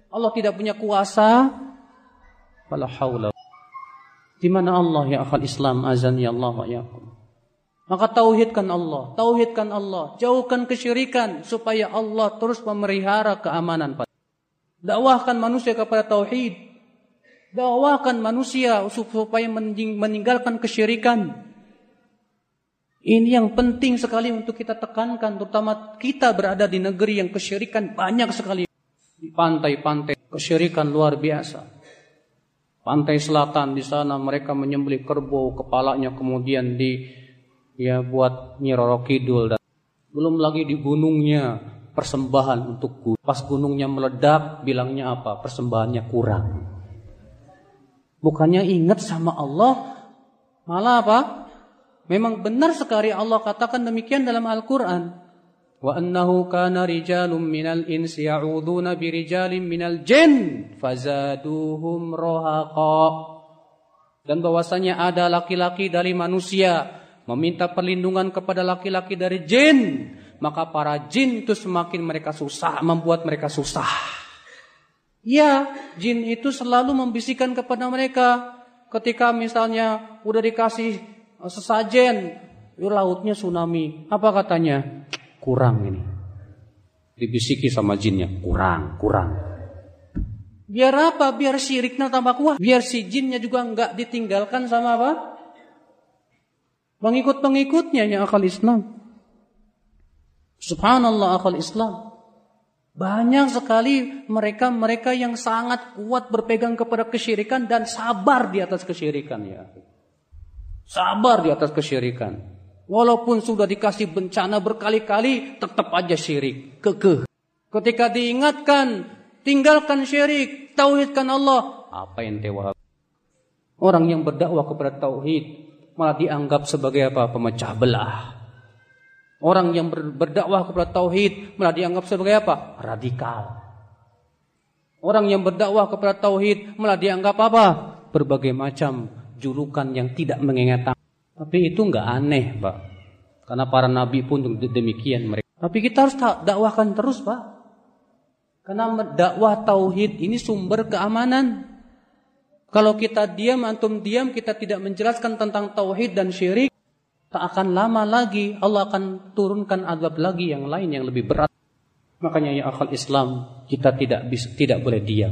Speaker 1: Allah tidak punya kuasa. Wala haula. Di mana Allah ya akal Islam azan ya Allah wa yakum. Maka tauhidkan Allah, tauhidkan Allah, jauhkan kesyirikan supaya Allah terus memelihara keamanan. Dakwahkan manusia kepada tauhid. Dakwahkan manusia supaya meninggalkan kesyirikan. Ini yang penting sekali untuk kita tekankan, terutama kita berada di negeri yang kesyirikan banyak sekali. Di pantai-pantai kesyirikan luar biasa. Pantai selatan di sana mereka menyembelih kerbau, kepalanya kemudian di ya buat Nyiroro Kidul dan belum lagi di gunungnya persembahan untuk gunung. Pas gunungnya meledak bilangnya apa? Persembahannya kurang. Bukannya ingat sama Allah, malah apa? Memang benar sekali Allah katakan demikian dalam Al-Quran. Wa annahu kana rijalun minal insi ya'uduna birijalin minal jin fazaduhum rohaqa. Dan bahwasanya ada laki-laki dari manusia meminta perlindungan kepada laki-laki dari jin, maka para jin itu semakin mereka susah, membuat mereka susah. Ya, jin itu selalu membisikkan kepada mereka ketika misalnya udah dikasih sesajen, lautnya tsunami. Apa katanya? kurang ini. Dibisiki sama jinnya, kurang, kurang. Biar apa? Biar syiriknya tambah kuat. Biar si jinnya juga enggak ditinggalkan sama apa? Pengikut-pengikutnya yang akal Islam. Subhanallah akal Islam. Banyak sekali mereka-mereka yang sangat kuat berpegang kepada kesyirikan dan sabar di atas kesyirikan ya. Sabar di atas kesyirikan. Walaupun sudah dikasih bencana berkali-kali, tetap aja syirik, kekeh. Ketika diingatkan, tinggalkan syirik, tauhidkan Allah. Apa yang tewa? Orang yang berdakwah kepada tauhid malah dianggap sebagai apa? Pemecah belah. Orang yang berdakwah kepada tauhid malah dianggap sebagai apa? Radikal. Orang yang berdakwah kepada tauhid malah dianggap apa? Berbagai macam julukan yang tidak mengingatkan. Tapi itu nggak aneh, Pak. Karena para nabi pun demikian mereka. Tapi kita harus dakwahkan terus, Pak. Karena dakwah tauhid ini sumber keamanan. Kalau kita diam, antum diam, kita tidak menjelaskan tentang tauhid dan syirik, tak akan lama lagi Allah akan turunkan azab lagi yang lain yang lebih berat. Makanya ya akal Islam kita tidak bisa tidak boleh diam.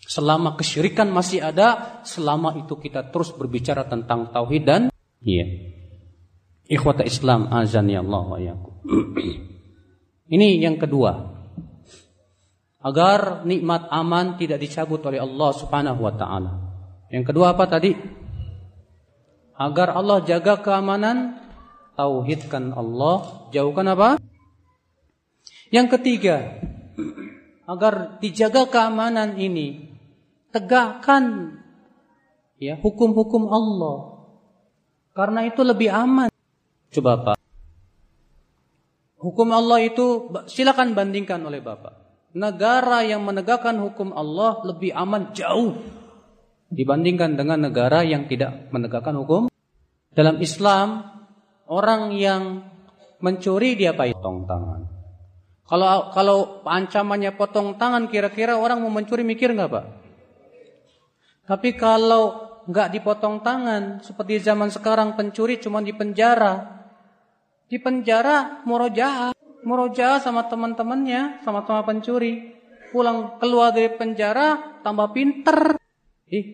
Speaker 1: Selama kesyirikan masih ada, selama itu kita terus berbicara tentang tauhid dan Iya. Ikhwata Islam azan ya Allah wa Ini yang kedua. Agar nikmat aman tidak dicabut oleh Allah Subhanahu wa taala. Yang kedua apa tadi? Agar Allah jaga keamanan, tauhidkan Allah, jauhkan apa? Yang ketiga, agar dijaga keamanan ini, tegakkan ya hukum-hukum Allah karena itu lebih aman. Coba Pak. Hukum Allah itu silakan bandingkan oleh Bapak. Negara yang menegakkan hukum Allah lebih aman jauh dibandingkan dengan negara yang tidak menegakkan hukum. Dalam Islam, orang yang mencuri dia? Potong tangan. Kalau kalau ancamannya potong tangan, kira-kira orang mau mencuri mikir nggak pak? Tapi kalau nggak dipotong tangan, seperti zaman sekarang pencuri cuma di penjara, di penjara murojaah, murojaah sama teman-temannya, sama-sama pencuri, pulang keluar dari penjara tambah pinter. Ih,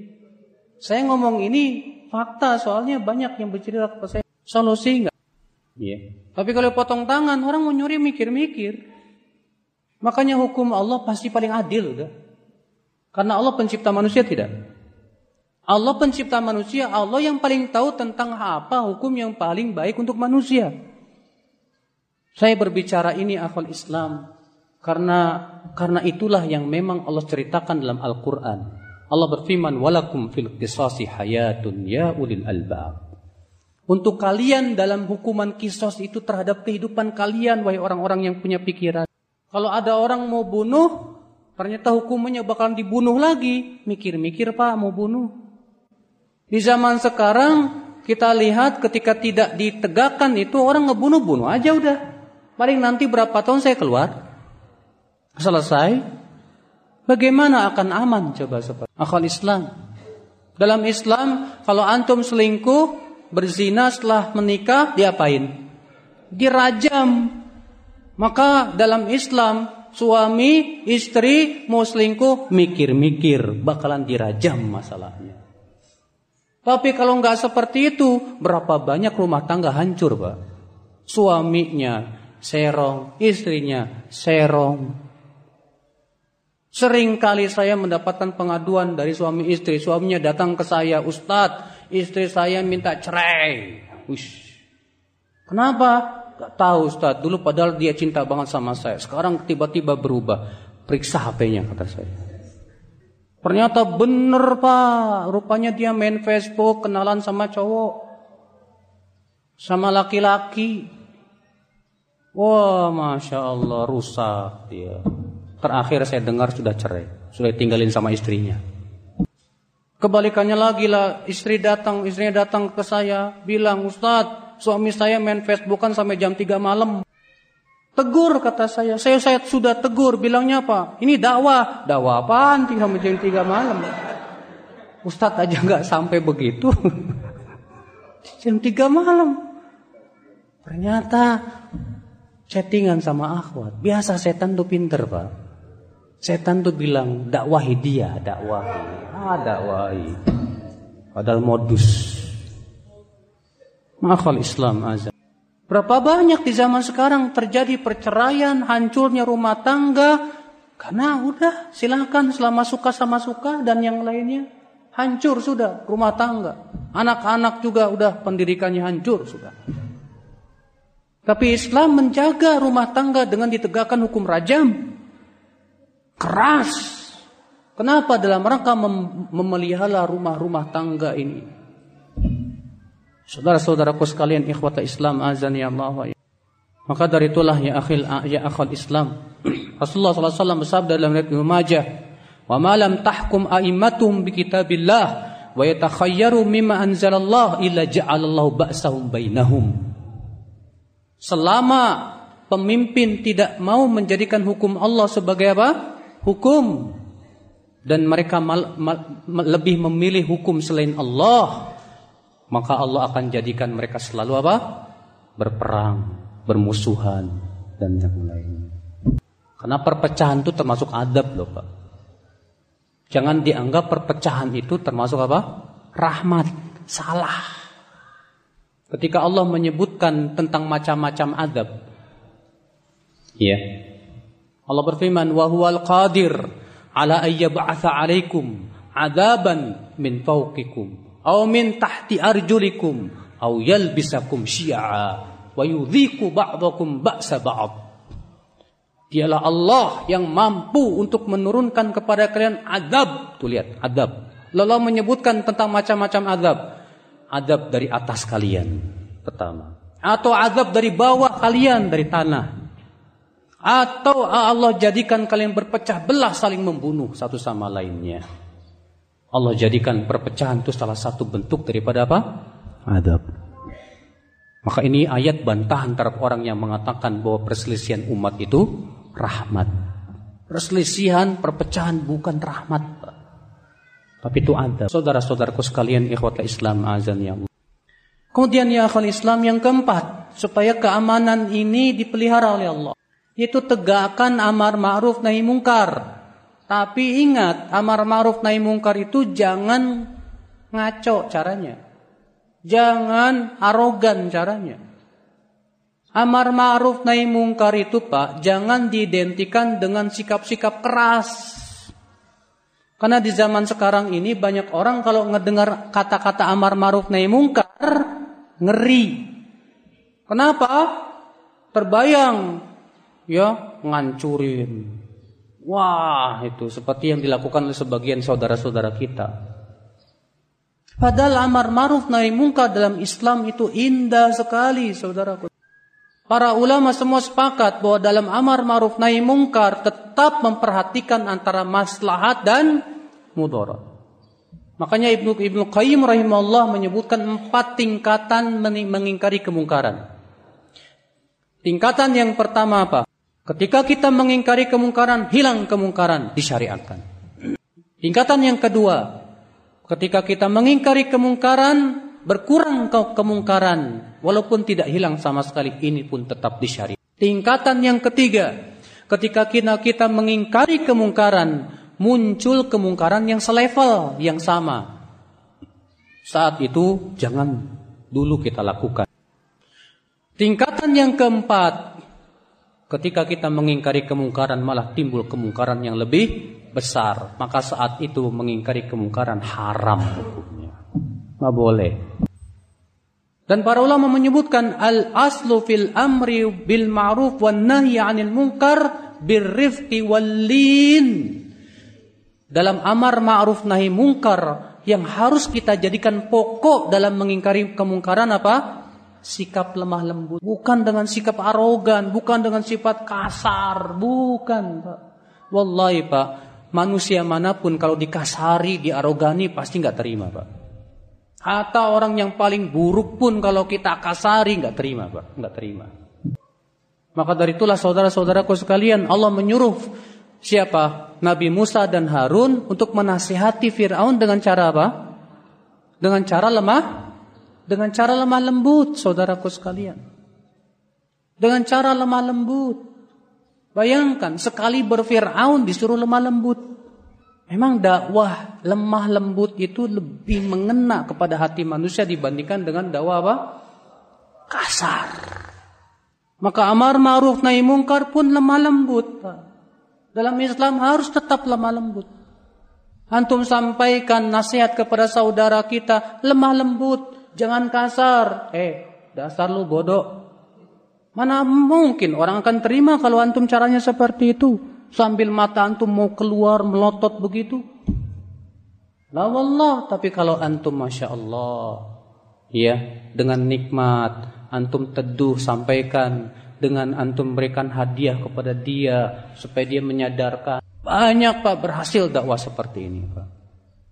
Speaker 1: saya ngomong ini fakta soalnya banyak yang bercerita kepada saya. Solusi enggak? Iya. Tapi kalau potong tangan orang mau nyuri mikir-mikir. Makanya hukum Allah pasti paling adil udah. Karena Allah pencipta manusia tidak. Allah pencipta manusia, Allah yang paling tahu tentang apa hukum yang paling baik untuk manusia. Saya berbicara ini akal Islam karena karena itulah yang memang Allah ceritakan dalam Al-Qur'an. Allah berfirman, "Walakum fil qisasi hayatun ya ulil albab." Untuk kalian dalam hukuman kisos itu terhadap kehidupan kalian wahai orang-orang yang punya pikiran. Kalau ada orang mau bunuh, ternyata hukumannya bakalan dibunuh lagi. Mikir-mikir Pak mau bunuh. Di zaman sekarang kita lihat ketika tidak ditegakkan itu orang ngebunuh-bunuh aja udah. Paling nanti berapa tahun saya keluar. Selesai, Bagaimana akan aman coba seperti akal Islam? Dalam Islam kalau antum selingkuh, berzina setelah menikah diapain? Dirajam. Maka dalam Islam suami, istri mau selingkuh mikir-mikir bakalan dirajam masalahnya. Tapi kalau nggak seperti itu, berapa banyak rumah tangga hancur, Pak? Suaminya serong, istrinya serong, Sering kali saya mendapatkan pengaduan dari suami istri. Suaminya datang ke saya, Ustadz, istri saya minta cerai. Ush. Kenapa? Gak tahu Ustadz. Dulu padahal dia cinta banget sama saya. Sekarang tiba-tiba berubah. Periksa HP-nya kata saya. Ternyata bener pak. Rupanya dia main Facebook, kenalan sama cowok. Sama laki-laki. Wah, Masya Allah, rusak dia. Terakhir saya dengar sudah cerai, sudah tinggalin sama istrinya. Kebalikannya lagi lah, istri datang, istrinya datang ke saya, bilang, Ustadz, suami saya main Facebookan sampai jam 3 malam. Tegur kata saya, saya saya sudah tegur, bilangnya apa? Ini dakwah, dakwah apaan? Sampai jam 3 malam. Ustadz aja nggak sampai begitu. jam 3 malam. Ternyata chattingan sama akhwat. Biasa setan tuh pinter pak. Setan tuh bilang dakwahi dia, dakwahi. Ah, dakwahi. Padahal modus. Makal Islam azab. Berapa banyak di zaman sekarang terjadi perceraian, hancurnya rumah tangga karena udah silakan selama suka sama suka dan yang lainnya hancur sudah rumah tangga. Anak-anak juga udah pendidikannya hancur sudah. Tapi Islam menjaga rumah tangga dengan ditegakkan hukum rajam keras. Kenapa dalam rangka mem memelihara rumah-rumah tangga ini? Saudara-saudaraku sekalian ikhwata Islam azan ya Allah ya. Maka dari itulah ya akhil ya akhal Islam. Rasulullah SAW bersabda dalam riwayat Ibnu Majah, "Wa ma lam tahkum a'immatuhum bi kitabillah wa yatakhayyaru mimma anzalallah illa ja'alallahu ba'sahum bainahum." Selama pemimpin tidak mau menjadikan hukum Allah sebagai apa? hukum dan mereka mal, mal, lebih memilih hukum selain Allah, maka Allah akan jadikan mereka selalu apa? Berperang, bermusuhan dan yang lain. Karena perpecahan itu termasuk adab loh Pak. Jangan dianggap perpecahan itu termasuk apa? Rahmat, salah. Ketika Allah menyebutkan tentang macam-macam adab, ya, Allah berfirman, "Wa huwal qadir ala ayyab'atha 'alaikum 'adaban min fawqikum aw min tahti arjulikum aw yalbisakum syi'a wa yudhiku ba'dakum ba'sa ba'd." Dialah Allah yang mampu untuk menurunkan kepada kalian adab. Tuh lihat, adab. Lalu menyebutkan tentang macam-macam adab. Adab dari atas kalian, pertama. Atau adab dari bawah kalian, dari tanah. Atau Allah jadikan kalian berpecah belah saling membunuh satu sama lainnya. Allah jadikan perpecahan itu salah satu bentuk daripada apa?
Speaker 2: Adab.
Speaker 1: Maka ini ayat bantahan terhadap orang yang mengatakan bahwa perselisihan umat itu rahmat. Perselisihan, perpecahan bukan rahmat. Tapi itu ada. Saudara-saudaraku sekalian ikhwata Islam azan ya Allah. Kemudian ya akhal Islam yang keempat, supaya keamanan ini dipelihara oleh Allah. Yaitu tegakkan amar ma'ruf nahi mungkar. Tapi ingat, amar ma'ruf nahi mungkar itu jangan ngaco caranya. Jangan arogan caranya. Amar ma'ruf nahi mungkar itu Pak, jangan diidentikan dengan sikap-sikap keras. Karena di zaman sekarang ini banyak orang kalau ngedengar kata-kata amar ma'ruf nahi mungkar, ngeri. Kenapa? Terbayang ya ngancurin, Wah, itu seperti yang dilakukan oleh sebagian saudara-saudara kita. Padahal amar ma'ruf nahi mungkar dalam Islam itu indah sekali, saudaraku. Para ulama semua sepakat bahwa dalam amar ma'ruf nahi mungkar tetap memperhatikan antara maslahat dan mudarat. Makanya Ibnu Ibnu Qayyim rahimahullah menyebutkan empat tingkatan mengingkari kemungkaran. Tingkatan yang pertama apa? Ketika kita mengingkari kemungkaran, hilang kemungkaran, disyariatkan. Tingkatan yang kedua, ketika kita mengingkari kemungkaran, berkurang ke kemungkaran, walaupun tidak hilang sama sekali, ini pun tetap disyariat. Tingkatan yang ketiga, ketika kita, kita mengingkari kemungkaran, muncul kemungkaran yang selevel, yang sama. Saat itu jangan dulu kita lakukan. Tingkatan yang keempat, Ketika kita mengingkari kemungkaran malah timbul kemungkaran yang lebih besar, maka saat itu mengingkari kemungkaran haram hukumnya. Nggak boleh. Dan para ulama menyebutkan al aslu fil amri bil ma'ruf wan nahyi 'anil munkar birrifqi wal lin. Dalam amar ma'ruf nahi munkar yang harus kita jadikan pokok dalam mengingkari kemungkaran apa? sikap lemah lembut, bukan dengan sikap arogan, bukan dengan sifat kasar, bukan, Pak. Wallahi, Pak, manusia mana pun kalau dikasari, diarogani pasti nggak terima, Pak. Atau orang yang paling buruk pun kalau kita kasari nggak terima, Pak, nggak terima. Maka dari itulah saudara-saudaraku sekalian, Allah menyuruh siapa? Nabi Musa dan Harun untuk menasihati Fir'aun dengan cara apa? Dengan cara lemah dengan cara lemah lembut, saudaraku sekalian. Dengan cara lemah lembut. Bayangkan, sekali berfir'aun disuruh lemah lembut. Memang dakwah lemah lembut itu lebih mengena kepada hati manusia dibandingkan dengan dakwah apa? Kasar. Maka amar ma'ruf nahi mungkar pun lemah lembut. Dalam Islam harus tetap lemah lembut. Antum sampaikan nasihat kepada saudara kita lemah lembut. Jangan kasar. Eh, dasar lu bodoh. Mana mungkin orang akan terima kalau antum caranya seperti itu. Sambil mata antum mau keluar melotot begitu. La wallah. Tapi kalau antum Masya Allah. Ya, dengan nikmat. Antum teduh sampaikan. Dengan antum berikan hadiah kepada dia. Supaya dia menyadarkan. Banyak Pak berhasil dakwah seperti ini Pak.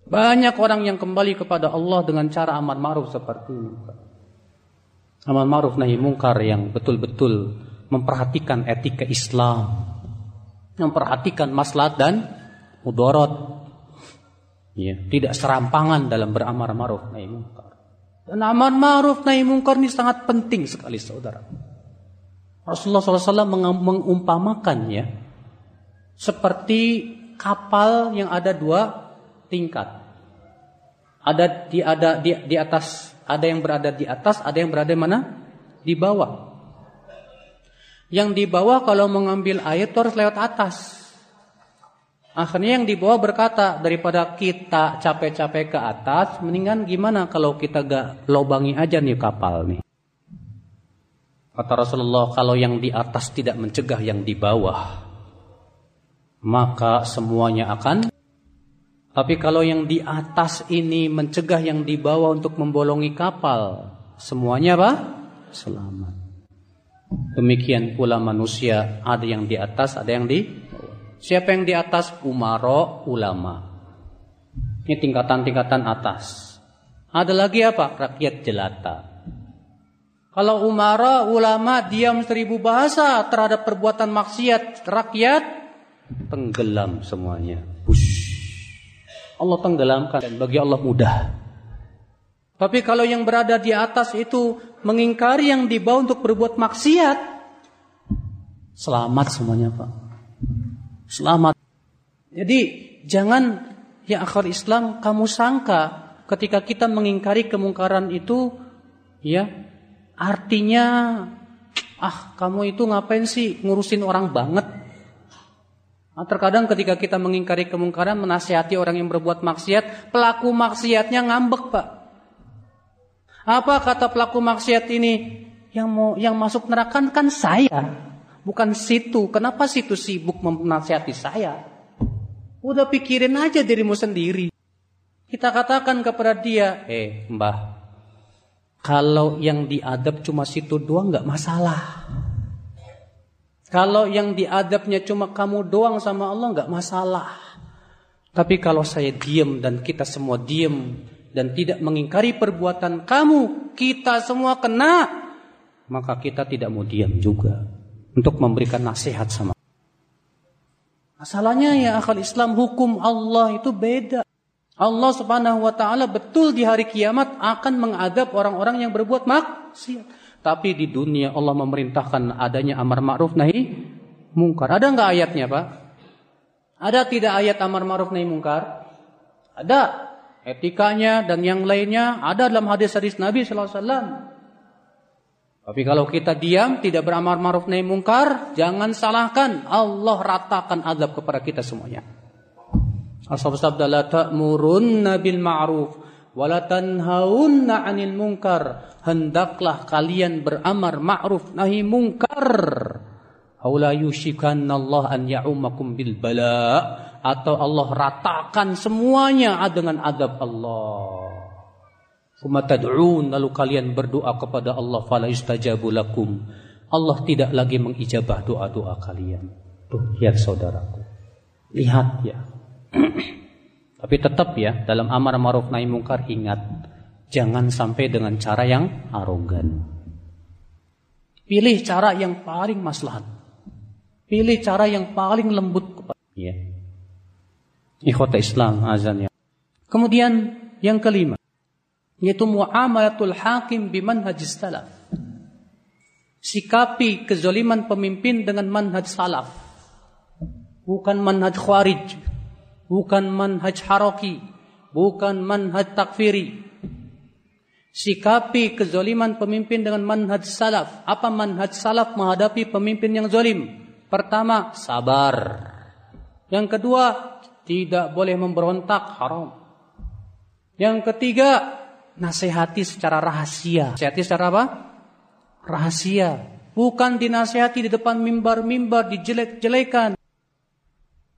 Speaker 1: Banyak orang yang kembali kepada Allah dengan cara amar ma'ruf seperti ini. Amar ma'ruf nahi mungkar yang betul-betul memperhatikan etika Islam. Memperhatikan maslahat dan mudarat. Ya, tidak serampangan dalam beramar ma'ruf nahi mungkar. Dan amar ma'ruf nahi mungkar ini sangat penting sekali saudara. Rasulullah SAW mengumpamakannya seperti kapal yang ada dua tingkat. Ada di ada di, di atas, ada yang berada di atas, ada yang berada di mana? Di bawah. Yang di bawah kalau mengambil air itu harus lewat atas. Akhirnya yang di bawah berkata daripada kita capek-capek ke atas, mendingan gimana kalau kita gak lobangi aja nih kapal nih. Kata Rasulullah kalau yang di atas tidak mencegah yang di bawah, maka semuanya akan tapi kalau yang di atas ini mencegah yang di bawah untuk membolongi kapal, semuanya apa? Selamat. Demikian pula manusia, ada yang di atas, ada yang di bawah. Siapa yang di atas? Umaro, ulama. Ini tingkatan-tingkatan atas. Ada lagi apa? Rakyat jelata. Kalau umara, ulama diam seribu bahasa terhadap perbuatan maksiat rakyat, tenggelam semuanya. Allah tenggelamkan dan bagi Allah mudah. Tapi kalau yang berada di atas itu mengingkari yang di bawah untuk berbuat maksiat, selamat semuanya Pak. Selamat. Jadi jangan ya akhir Islam kamu sangka ketika kita mengingkari kemungkaran itu ya artinya ah kamu itu ngapain sih ngurusin orang banget nah, terkadang ketika kita mengingkari kemungkaran menasihati orang yang berbuat maksiat pelaku maksiatnya ngambek pak apa kata pelaku maksiat ini yang mau yang masuk neraka kan saya bukan situ. Kenapa situ sibuk menasihati saya? Udah pikirin aja dirimu sendiri. Kita katakan kepada dia, eh mbah, kalau yang diadab cuma situ doang nggak masalah. Kalau yang diadabnya cuma kamu doang sama Allah nggak masalah. Tapi kalau saya diam dan kita semua diam dan tidak mengingkari perbuatan kamu, kita semua kena, maka kita tidak mau diam juga untuk memberikan nasihat sama. Masalahnya ya akal Islam hukum Allah itu beda. Allah Subhanahu wa taala betul di hari kiamat akan mengadab orang-orang yang berbuat maksiat. Tapi di dunia Allah memerintahkan adanya amar ma'ruf nahi mungkar. Ada nggak ayatnya, Pak? Ada tidak ayat amar ma'ruf nahi mungkar? Ada. Etikanya dan yang lainnya ada dalam hadis-hadis Nabi sallallahu alaihi wasallam. Tapi kalau kita diam, tidak beramar ma'ruf nahi mungkar, jangan salahkan Allah ratakan azab kepada kita semuanya. Asal sabda la ta'murunna bil ma'ruf wa la tanhaunna 'anil munkar. Hendaklah kalian beramar ma'ruf nahi mungkar. Aw la yushikanna Allah an ya'umakum bil bala atau Allah ratakan semuanya dengan azab Allah. tad'un lalu kalian berdoa kepada Allah fala yustajabu lakum. Allah tidak lagi mengijabah doa-doa kalian. Tuh, lihat saudaraku. Lihat ya. Tapi tetap ya, dalam amar ma'ruf nahi mungkar ingat, jangan sampai dengan cara yang arogan. Pilih cara yang paling maslahat. Pilih cara yang paling lembut kepada ya. Ikhwata Islam azan ya. Kemudian yang kelima, yaitu muamalatul hakim bimanhajis salaf. Sikapi kezoliman pemimpin dengan manhaj salaf. Bukan manhaj khawarij. Bukan manhaj haraki. Bukan manhaj takfiri. Sikapi kezoliman pemimpin dengan manhaj salaf. Apa manhaj salaf menghadapi pemimpin yang zolim? Pertama, sabar. Yang kedua, tidak boleh memberontak haram. Yang ketiga, nasihati secara rahasia. Nasihati secara apa? Rahasia. Bukan dinasihati di depan mimbar-mimbar, dijelek-jelekan.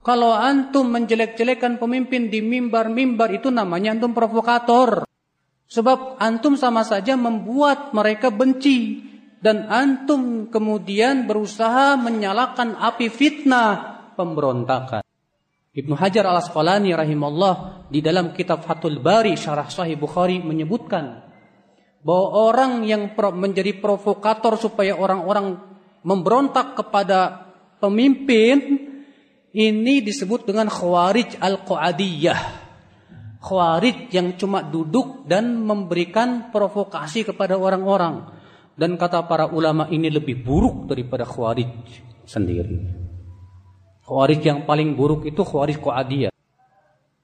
Speaker 1: Kalau antum menjelek-jelekan pemimpin di mimbar-mimbar itu namanya antum provokator. Sebab antum sama saja membuat mereka benci. Dan antum kemudian berusaha menyalakan api fitnah pemberontakan. Ibnu Hajar al Asqalani rahimahullah di dalam kitab Fathul Bari Syarah Sahih Bukhari menyebutkan bahwa orang yang menjadi provokator supaya orang-orang memberontak kepada pemimpin ini disebut dengan khawarij al-qadiyah. Khawarij yang cuma duduk dan memberikan provokasi kepada orang-orang. Dan kata para ulama ini lebih buruk daripada khawarij sendiri. Khawarij yang paling buruk itu khawarij Qadiyah.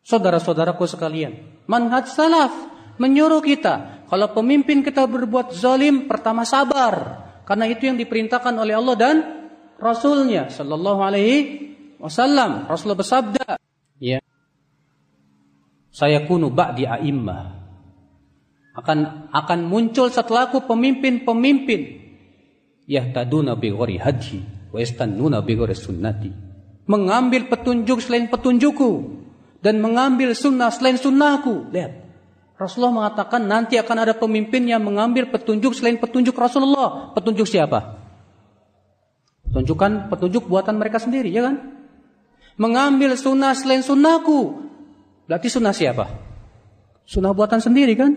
Speaker 1: Saudara-saudaraku sekalian, manhaj salaf menyuruh kita kalau pemimpin kita berbuat zalim pertama sabar karena itu yang diperintahkan oleh Allah dan Rasulnya Shallallahu Alaihi Wasallam. Rasulullah bersabda, ya, saya kunu ba'di a'immah akan akan muncul setelahku pemimpin-pemimpin yahtaduna bi ghairi hadhi wa yastannuna bi ghairi sunnati mengambil petunjuk selain petunjukku dan mengambil sunnah selain sunnahku. Lihat, Rasulullah mengatakan nanti akan ada pemimpin yang mengambil petunjuk selain petunjuk Rasulullah. Petunjuk siapa? Tunjukkan petunjuk buatan mereka sendiri, ya kan? Mengambil sunnah selain sunnahku. Berarti sunnah siapa? Sunnah buatan sendiri kan?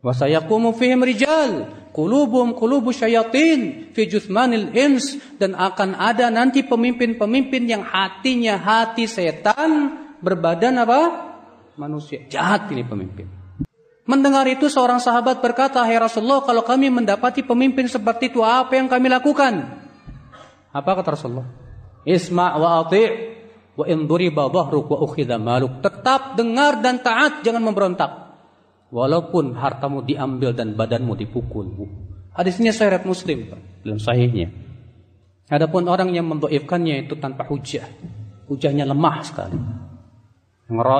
Speaker 1: Wa sayaqumu fihim rijal qulubum qulubu syayatin fi juthmanil ins dan akan ada nanti pemimpin-pemimpin yang hatinya hati setan berbadan apa? manusia. Jahat ini pemimpin. Mendengar itu seorang sahabat berkata, "Hai Rasulullah, kalau kami mendapati pemimpin seperti itu, apa yang kami lakukan?" Apa kata Rasulullah? Isma' wa ati' wa in duriba wa maluk. Tetap dengar dan taat, jangan memberontak. Walaupun hartamu diambil dan badanmu dipukul. Hadisnya sahih Muslim, dalam sahihnya. Adapun orang yang mendoifkannya itu tanpa hujah. Hujahnya lemah sekali.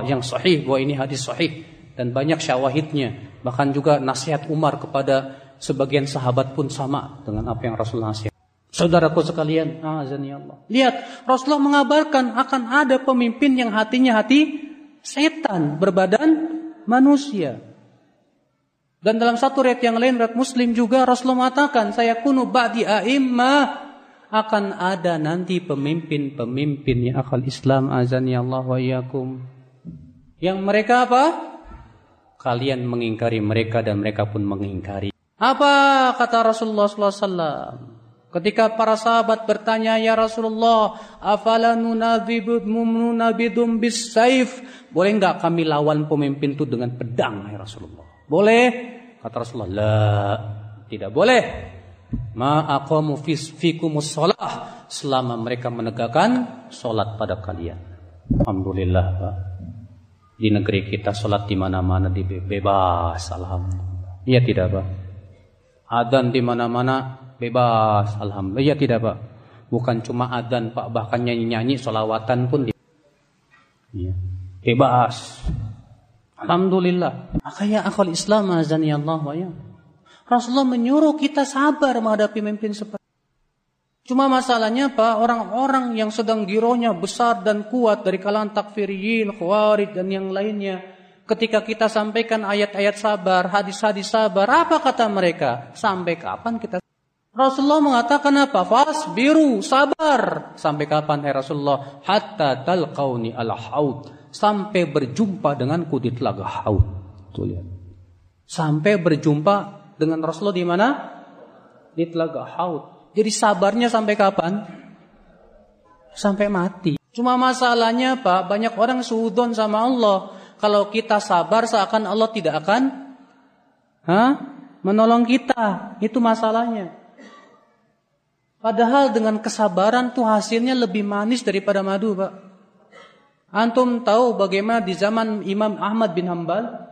Speaker 1: Yang sahih bahwa ini hadis sahih dan banyak syawahidnya. Bahkan juga nasihat Umar kepada sebagian sahabat pun sama dengan apa yang Rasulullah nasihat. Saudaraku sekalian, azani Allah. Lihat, Rasulullah mengabarkan akan ada pemimpin yang hatinya hati setan berbadan manusia. Dan dalam satu riwayat yang lain riwayat Muslim juga Rasulullah mengatakan saya kunu ba'di a'immah akan ada nanti pemimpin-pemimpin yang akal Islam azani Allah wa iyyakum. Yang mereka apa? Kalian mengingkari mereka dan mereka pun mengingkari. Apa kata Rasulullah SAW? Ketika para sahabat bertanya, Ya Rasulullah, afala nunabidum bis saif? Boleh enggak kami lawan pemimpin itu dengan pedang, ya Rasulullah? Boleh? Kata Rasulullah, la, tidak boleh. Ma aqamu fikumus shalah selama mereka menegakkan salat pada kalian. Alhamdulillah, Pak. Di negeri kita salat di mana-mana bebas, alhamdulillah. Iya tidak, Pak? Adzan di mana-mana bebas, alhamdulillah. Iya tidak, Pak? Bukan cuma adzan, Pak, bahkan nyanyi-nyanyi solawatan pun di Iya. Bebas. Alhamdulillah. Makanya akal Islam azani Allah wa ya. Rasulullah menyuruh kita sabar menghadapi pemimpin seperti Cuma masalahnya apa? Orang-orang yang sedang girohnya besar dan kuat dari kalangan takfiriyin, khawarij dan yang lainnya. Ketika kita sampaikan ayat-ayat sabar, hadis-hadis sabar, apa kata mereka? Sampai kapan kita Rasulullah mengatakan apa? Fas biru, sabar. Sampai kapan hai Rasulullah? Hatta talqauni al haud sampai berjumpa denganku di telaga Haud. Tuh lihat. Sampai berjumpa dengan Rasulullah di mana? Di telaga Haud. Jadi sabarnya sampai kapan? Sampai mati. Cuma masalahnya Pak, banyak orang suudon sama Allah. Kalau kita sabar seakan Allah tidak akan ha? menolong kita. Itu masalahnya. Padahal dengan kesabaran tuh hasilnya lebih manis daripada madu, Pak. Antum tahu bagaimana di zaman Imam Ahmad bin Hambal?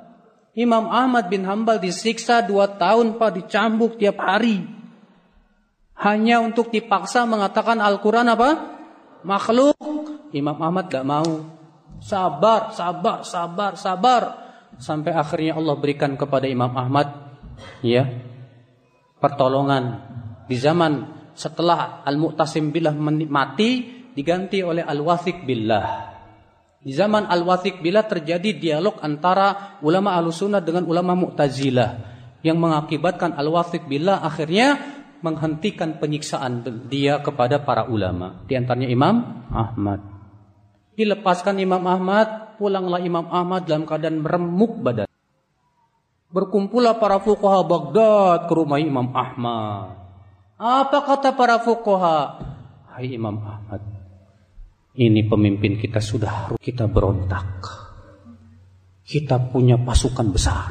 Speaker 1: Imam Ahmad bin Hambal disiksa dua tahun pak dicambuk tiap hari. Hanya untuk dipaksa mengatakan Al-Quran apa? Makhluk. Imam Ahmad gak mau. Sabar, sabar, sabar, sabar. Sampai akhirnya Allah berikan kepada Imam Ahmad ya pertolongan di zaman setelah Al-Mu'tasim billah mati diganti oleh Al-Wathiq billah. Di zaman Al-Wathiq bila terjadi dialog antara ulama Ahlussunnah dengan ulama Mu'tazilah yang mengakibatkan Al-Wathiq bila akhirnya menghentikan penyiksaan dia kepada para ulama, di antaranya Imam Ahmad. Dilepaskan Imam Ahmad, pulanglah Imam Ahmad dalam keadaan meremuk badan. Berkumpullah para fuqaha Baghdad ke rumah Imam Ahmad. Apa kata para fuqaha? Hai Imam Ahmad, ini pemimpin kita sudah kita berontak. Kita punya pasukan besar,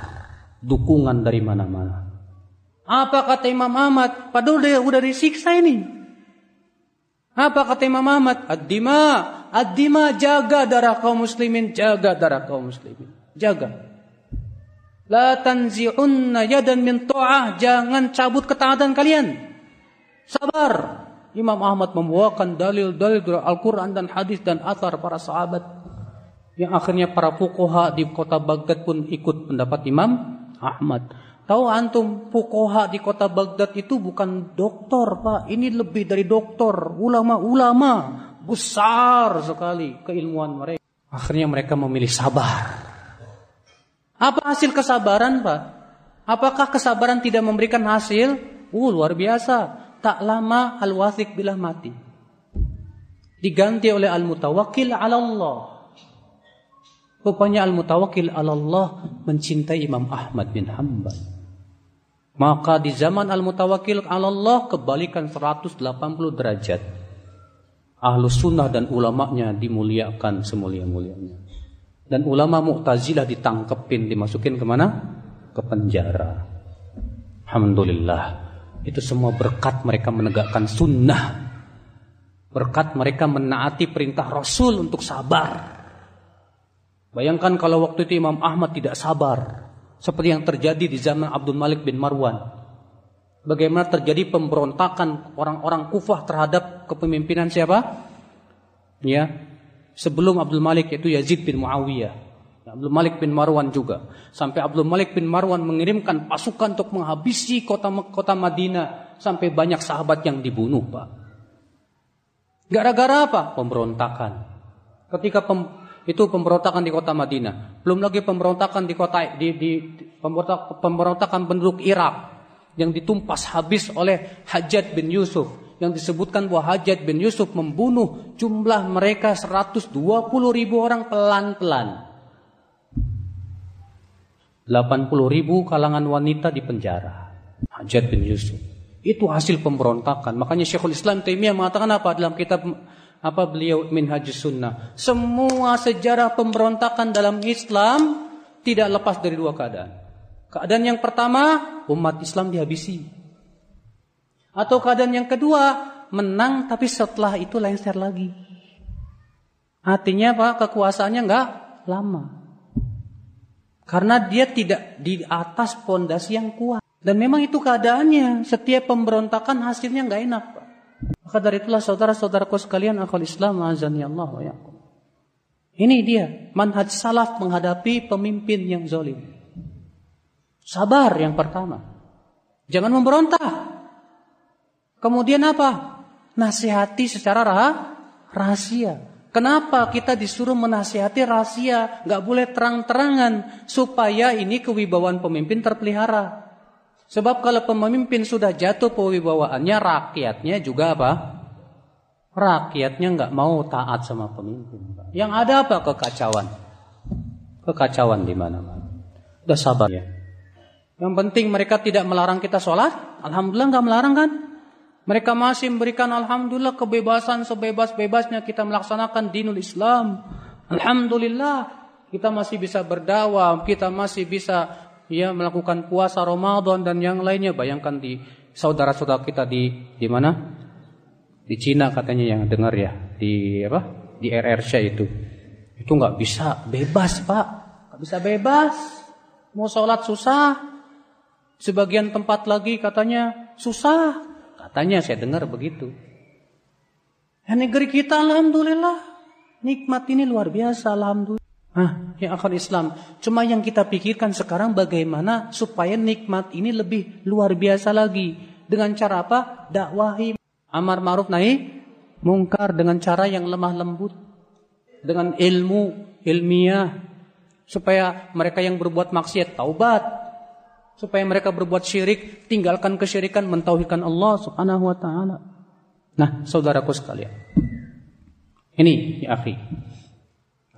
Speaker 1: dukungan dari mana-mana. Apa kata Imam Ahmad? Padahal dia udah disiksa ini. Apa kata Imam Ahmad? Ad-dima, ad-dima jaga darah kaum muslimin, jaga darah kaum muslimin. Jaga. La tanzi'unna yadan min jangan cabut ketaatan kalian. Sabar. Imam Ahmad membawakan dalil-dalil dari Al-Quran dan hadis dan athar para sahabat. Yang akhirnya para fukoha di kota Baghdad pun ikut pendapat Imam Ahmad. Tahu antum fukoha di kota Baghdad itu bukan doktor pak. Ini lebih dari doktor. Ulama-ulama besar sekali keilmuan mereka. Akhirnya mereka memilih sabar. Apa hasil kesabaran pak? Apakah kesabaran tidak memberikan hasil? Uh, luar biasa. Tak lama Al-Wathiq bila mati. Diganti oleh Al-Mutawakkil ala Allah. Rupanya Al-Mutawakil Allah mencintai Imam Ahmad bin Hanbal. Maka di zaman Al-Mutawakil Allah kebalikan 180 derajat. Ahlus sunnah dan ulamanya dimuliakan semulia-mulianya. Dan ulama Mu'tazilah ditangkepin, dimasukin ke mana? Ke penjara. Alhamdulillah. Itu semua berkat mereka menegakkan sunnah. Berkat mereka menaati perintah Rasul untuk sabar. Bayangkan kalau waktu itu Imam Ahmad tidak sabar. Seperti yang terjadi di zaman Abdul Malik bin Marwan. Bagaimana terjadi pemberontakan orang-orang kufah terhadap kepemimpinan siapa? Ya, sebelum Abdul Malik yaitu Yazid bin Muawiyah. Abdul Malik bin Marwan juga. Sampai Abdul Malik bin Marwan mengirimkan pasukan untuk menghabisi kota kota Madinah sampai banyak sahabat yang dibunuh, Pak. Gara-gara apa? Pemberontakan. Ketika pem, itu pemberontakan di kota Madinah, belum lagi pemberontakan di kota di, di pemberontak, pemberontakan penduduk Irak yang ditumpas habis oleh Hajjat bin Yusuf yang disebutkan bahwa Hajjat bin Yusuf membunuh jumlah mereka 120 ribu orang pelan-pelan. 80 ribu kalangan wanita di penjara. Hajat bin Yusuf. Itu hasil pemberontakan. Makanya Syekhul Islam Taimiyah mengatakan apa dalam kitab apa beliau Minhajus Sunnah. Semua sejarah pemberontakan dalam Islam tidak lepas dari dua keadaan. Keadaan yang pertama, umat Islam dihabisi. Atau keadaan yang kedua, menang tapi setelah itu lengser lagi. Artinya apa? Kekuasaannya enggak lama. Karena dia tidak di atas pondasi yang kuat. Dan memang itu keadaannya. Setiap pemberontakan hasilnya nggak enak. Pak. Maka dari itulah saudara-saudaraku sekalian akal Islam azani Allah yakum. Ini dia manhaj salaf menghadapi pemimpin yang zalim. Sabar yang pertama. Jangan memberontak. Kemudian apa? Nasihati secara rahasia. Kenapa kita disuruh menasihati rahasia, nggak boleh terang-terangan supaya ini kewibawaan pemimpin terpelihara. Sebab kalau pemimpin sudah jatuh kewibawaannya, rakyatnya juga apa? Rakyatnya nggak mau taat sama pemimpin. Yang ada apa? Kekacauan. Kekacauan di mana-mana. Udah sabar ya. Yang penting mereka tidak melarang kita sholat. Alhamdulillah nggak melarang kan? Mereka masih memberikan Alhamdulillah kebebasan sebebas-bebasnya kita melaksanakan dinul Islam. Alhamdulillah kita masih bisa berdakwah, kita masih bisa ya melakukan puasa Ramadan dan yang lainnya. Bayangkan di saudara-saudara kita di di mana? Di Cina katanya yang dengar ya, di apa? Di RRC itu. Itu nggak bisa bebas, Pak. Nggak bisa bebas. Mau sholat susah. Sebagian tempat lagi katanya susah. Katanya saya dengar begitu. Ya, negeri kita alhamdulillah nikmat ini luar biasa alhamdulillah. Ah, yang akan Islam. Cuma yang kita pikirkan sekarang bagaimana supaya nikmat ini lebih luar biasa lagi. Dengan cara apa? Dakwahi amar ma'ruf nahi mungkar dengan cara yang lemah lembut. Dengan ilmu ilmiah supaya mereka yang berbuat maksiat taubat supaya mereka berbuat syirik, tinggalkan kesyirikan, mentauhidkan Allah Subhanahu wa taala. Nah, saudaraku sekalian. Ini ya akhi.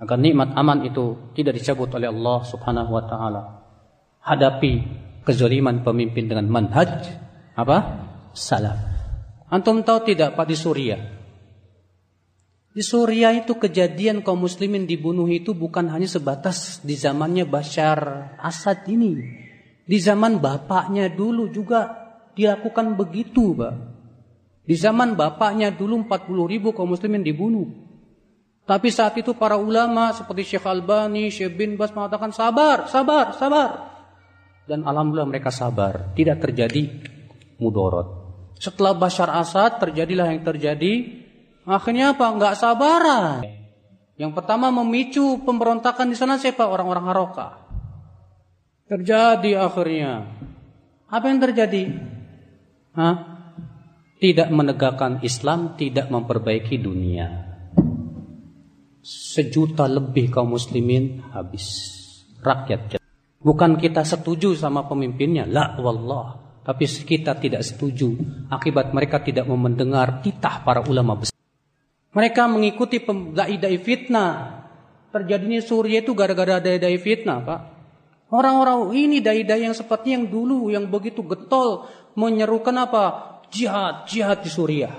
Speaker 1: Agar nikmat aman itu tidak dicabut oleh Allah Subhanahu wa taala. Hadapi kezaliman pemimpin dengan manhaj apa? Salaf. Antum tahu tidak Pak di Suriah? Di Suriah itu kejadian kaum muslimin dibunuh itu bukan hanya sebatas di zamannya Bashar Assad ini. Di zaman bapaknya dulu juga dilakukan begitu, Pak. Di zaman bapaknya dulu 40 ribu kaum muslimin dibunuh. Tapi saat itu para ulama seperti Syekh Albani, Syekh bin Bas mengatakan sabar, sabar, sabar. Dan alhamdulillah mereka sabar, tidak terjadi mudorot. Setelah Bashar Assad terjadilah yang terjadi. Akhirnya apa? Enggak sabaran. Yang pertama memicu pemberontakan di sana siapa? Orang-orang Haroka. Terjadi akhirnya. Apa yang terjadi? Hah? Tidak menegakkan Islam, tidak memperbaiki dunia. Sejuta lebih kaum muslimin habis. Rakyat Bukan kita setuju sama pemimpinnya, la wallah. Tapi kita tidak setuju akibat mereka tidak mau mendengar titah para ulama besar. Mereka mengikuti dai-dai fitnah Terjadinya Suriah itu gara-gara dai-dai fitnah, Pak. Orang-orang ini dai-dai yang seperti yang dulu yang begitu getol menyerukan apa? Jihad, jihad di Suriah.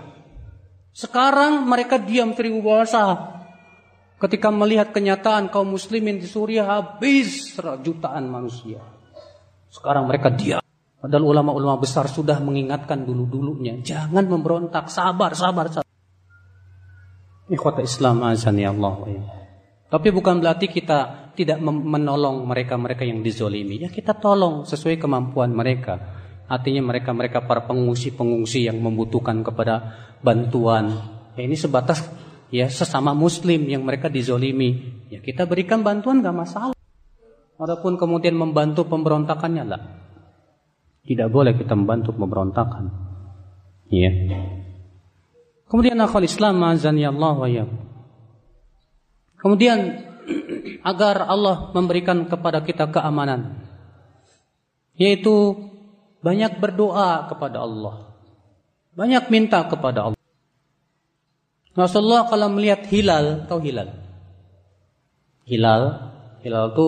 Speaker 1: Sekarang mereka diam seribu bahasa. Ketika melihat kenyataan kaum muslimin di Suriah habis jutaan manusia. Sekarang mereka diam. Padahal ulama-ulama besar sudah mengingatkan dulu-dulunya. Jangan memberontak, sabar, sabar, sabar. Ikhwata Islam azan ya Allah. Tapi bukan berarti kita tidak menolong mereka-mereka yang dizolimi. Ya kita tolong sesuai kemampuan mereka. Artinya mereka-mereka para pengungsi-pengungsi yang membutuhkan kepada bantuan. Ya ini sebatas ya sesama muslim yang mereka dizolimi. Ya kita berikan bantuan gak masalah. Walaupun kemudian membantu pemberontakannya lah. Tidak boleh kita membantu pemberontakan. Ya. Kemudian akal Islam azani Allah wa. Kemudian agar Allah memberikan kepada kita keamanan yaitu banyak berdoa kepada Allah. Banyak minta kepada Allah. Rasulullah kalau melihat hilal, tahu hilal? Hilal, hilal itu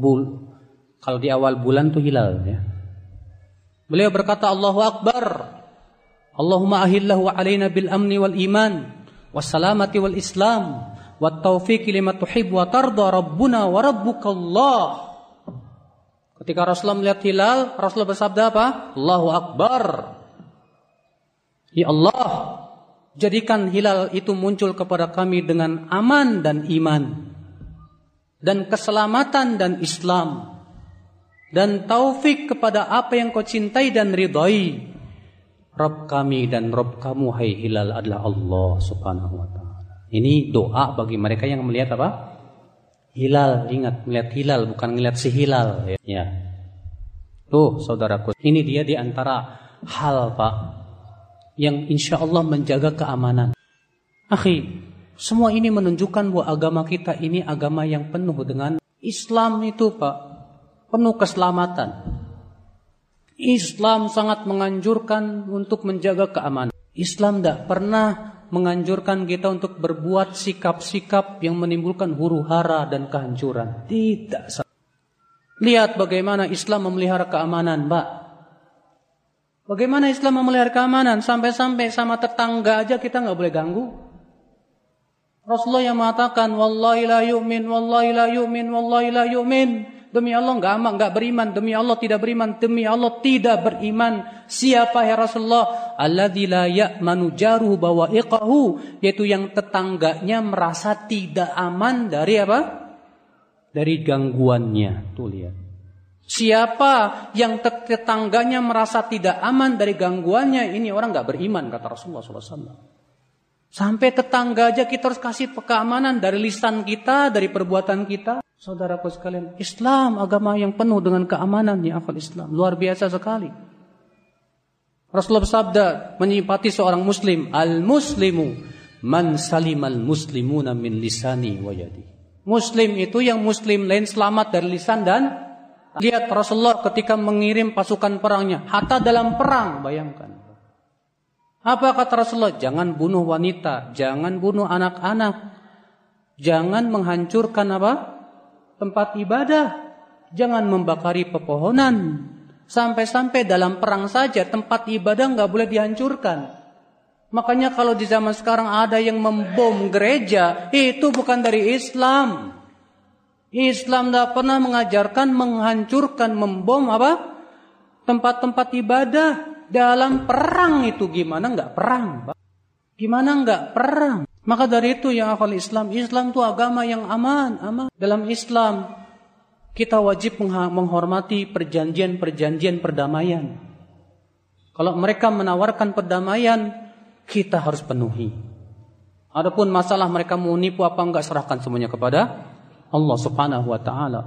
Speaker 1: bul. Kalau di awal bulan tuh hilal ya. Beliau berkata Allahu Akbar. Allahumma ahillahu alaina bil amni wal iman wassalamati wal islam lima tarda. Ketika Rasulullah melihat hilal, Rasulullah bersabda apa? Allahu Akbar. Ya Allah, jadikan hilal itu muncul kepada kami dengan aman dan iman dan keselamatan dan Islam dan taufik kepada apa yang kau cintai dan ridhai. Rabb kami dan Rabb kamu hai hilal adalah Allah subhanahu wa ta'ala. Ini doa bagi mereka yang melihat apa? Hilal, ingat melihat hilal bukan melihat si hilal ya. Tuh saudaraku, ini dia di antara hal Pak yang insya Allah menjaga keamanan. Akhi, semua ini menunjukkan bahwa agama kita ini agama yang penuh dengan Islam itu Pak penuh keselamatan. Islam sangat menganjurkan untuk menjaga keamanan. Islam tidak pernah menganjurkan kita untuk berbuat sikap-sikap yang menimbulkan huru hara dan kehancuran. Tidak. Lihat bagaimana Islam memelihara keamanan, Mbak. Bagaimana Islam memelihara keamanan sampai-sampai sama tetangga aja kita nggak boleh ganggu. Rasulullah yang mengatakan, Wallahi la yu'min, Wallahi la yu'min, Wallahi la yu'min. Demi Allah enggak aman, enggak beriman. Demi Allah tidak beriman. Demi Allah tidak beriman. Siapa ya Rasulullah? Alladzi la ya'manu jaruhu bawa'iqahu. Yaitu yang tetangganya merasa tidak aman dari apa? Dari gangguannya. Tuh lihat. Siapa yang tetangganya merasa tidak aman dari gangguannya? Ini orang enggak beriman kata Rasulullah SAW. Sampai tetangga aja kita harus kasih keamanan dari lisan kita, dari perbuatan kita. Saudaraku sekalian, Islam agama yang penuh dengan keamanan ya akal Islam. Luar biasa sekali. Rasulullah bersabda menyipati seorang muslim, al-muslimu man salimal muslimuna min lisani wa yadi. Muslim itu yang muslim lain selamat dari lisan dan lihat Rasulullah ketika mengirim pasukan perangnya, hatta dalam perang, bayangkan. Apa kata Rasulullah? Jangan bunuh wanita, jangan bunuh anak-anak, jangan menghancurkan apa? tempat ibadah. Jangan membakari pepohonan. Sampai-sampai dalam perang saja tempat ibadah nggak boleh dihancurkan. Makanya kalau di zaman sekarang ada yang membom gereja, itu bukan dari Islam. Islam tidak pernah mengajarkan menghancurkan, membom apa? Tempat-tempat ibadah dalam perang itu gimana nggak perang? Gimana nggak perang? Maka dari itu yang akal Islam, Islam itu agama yang aman, aman. Dalam Islam kita wajib menghormati perjanjian-perjanjian perdamaian. Kalau mereka menawarkan perdamaian, kita harus penuhi. Adapun masalah mereka mau nipu apa enggak serahkan semuanya kepada Allah Subhanahu wa taala.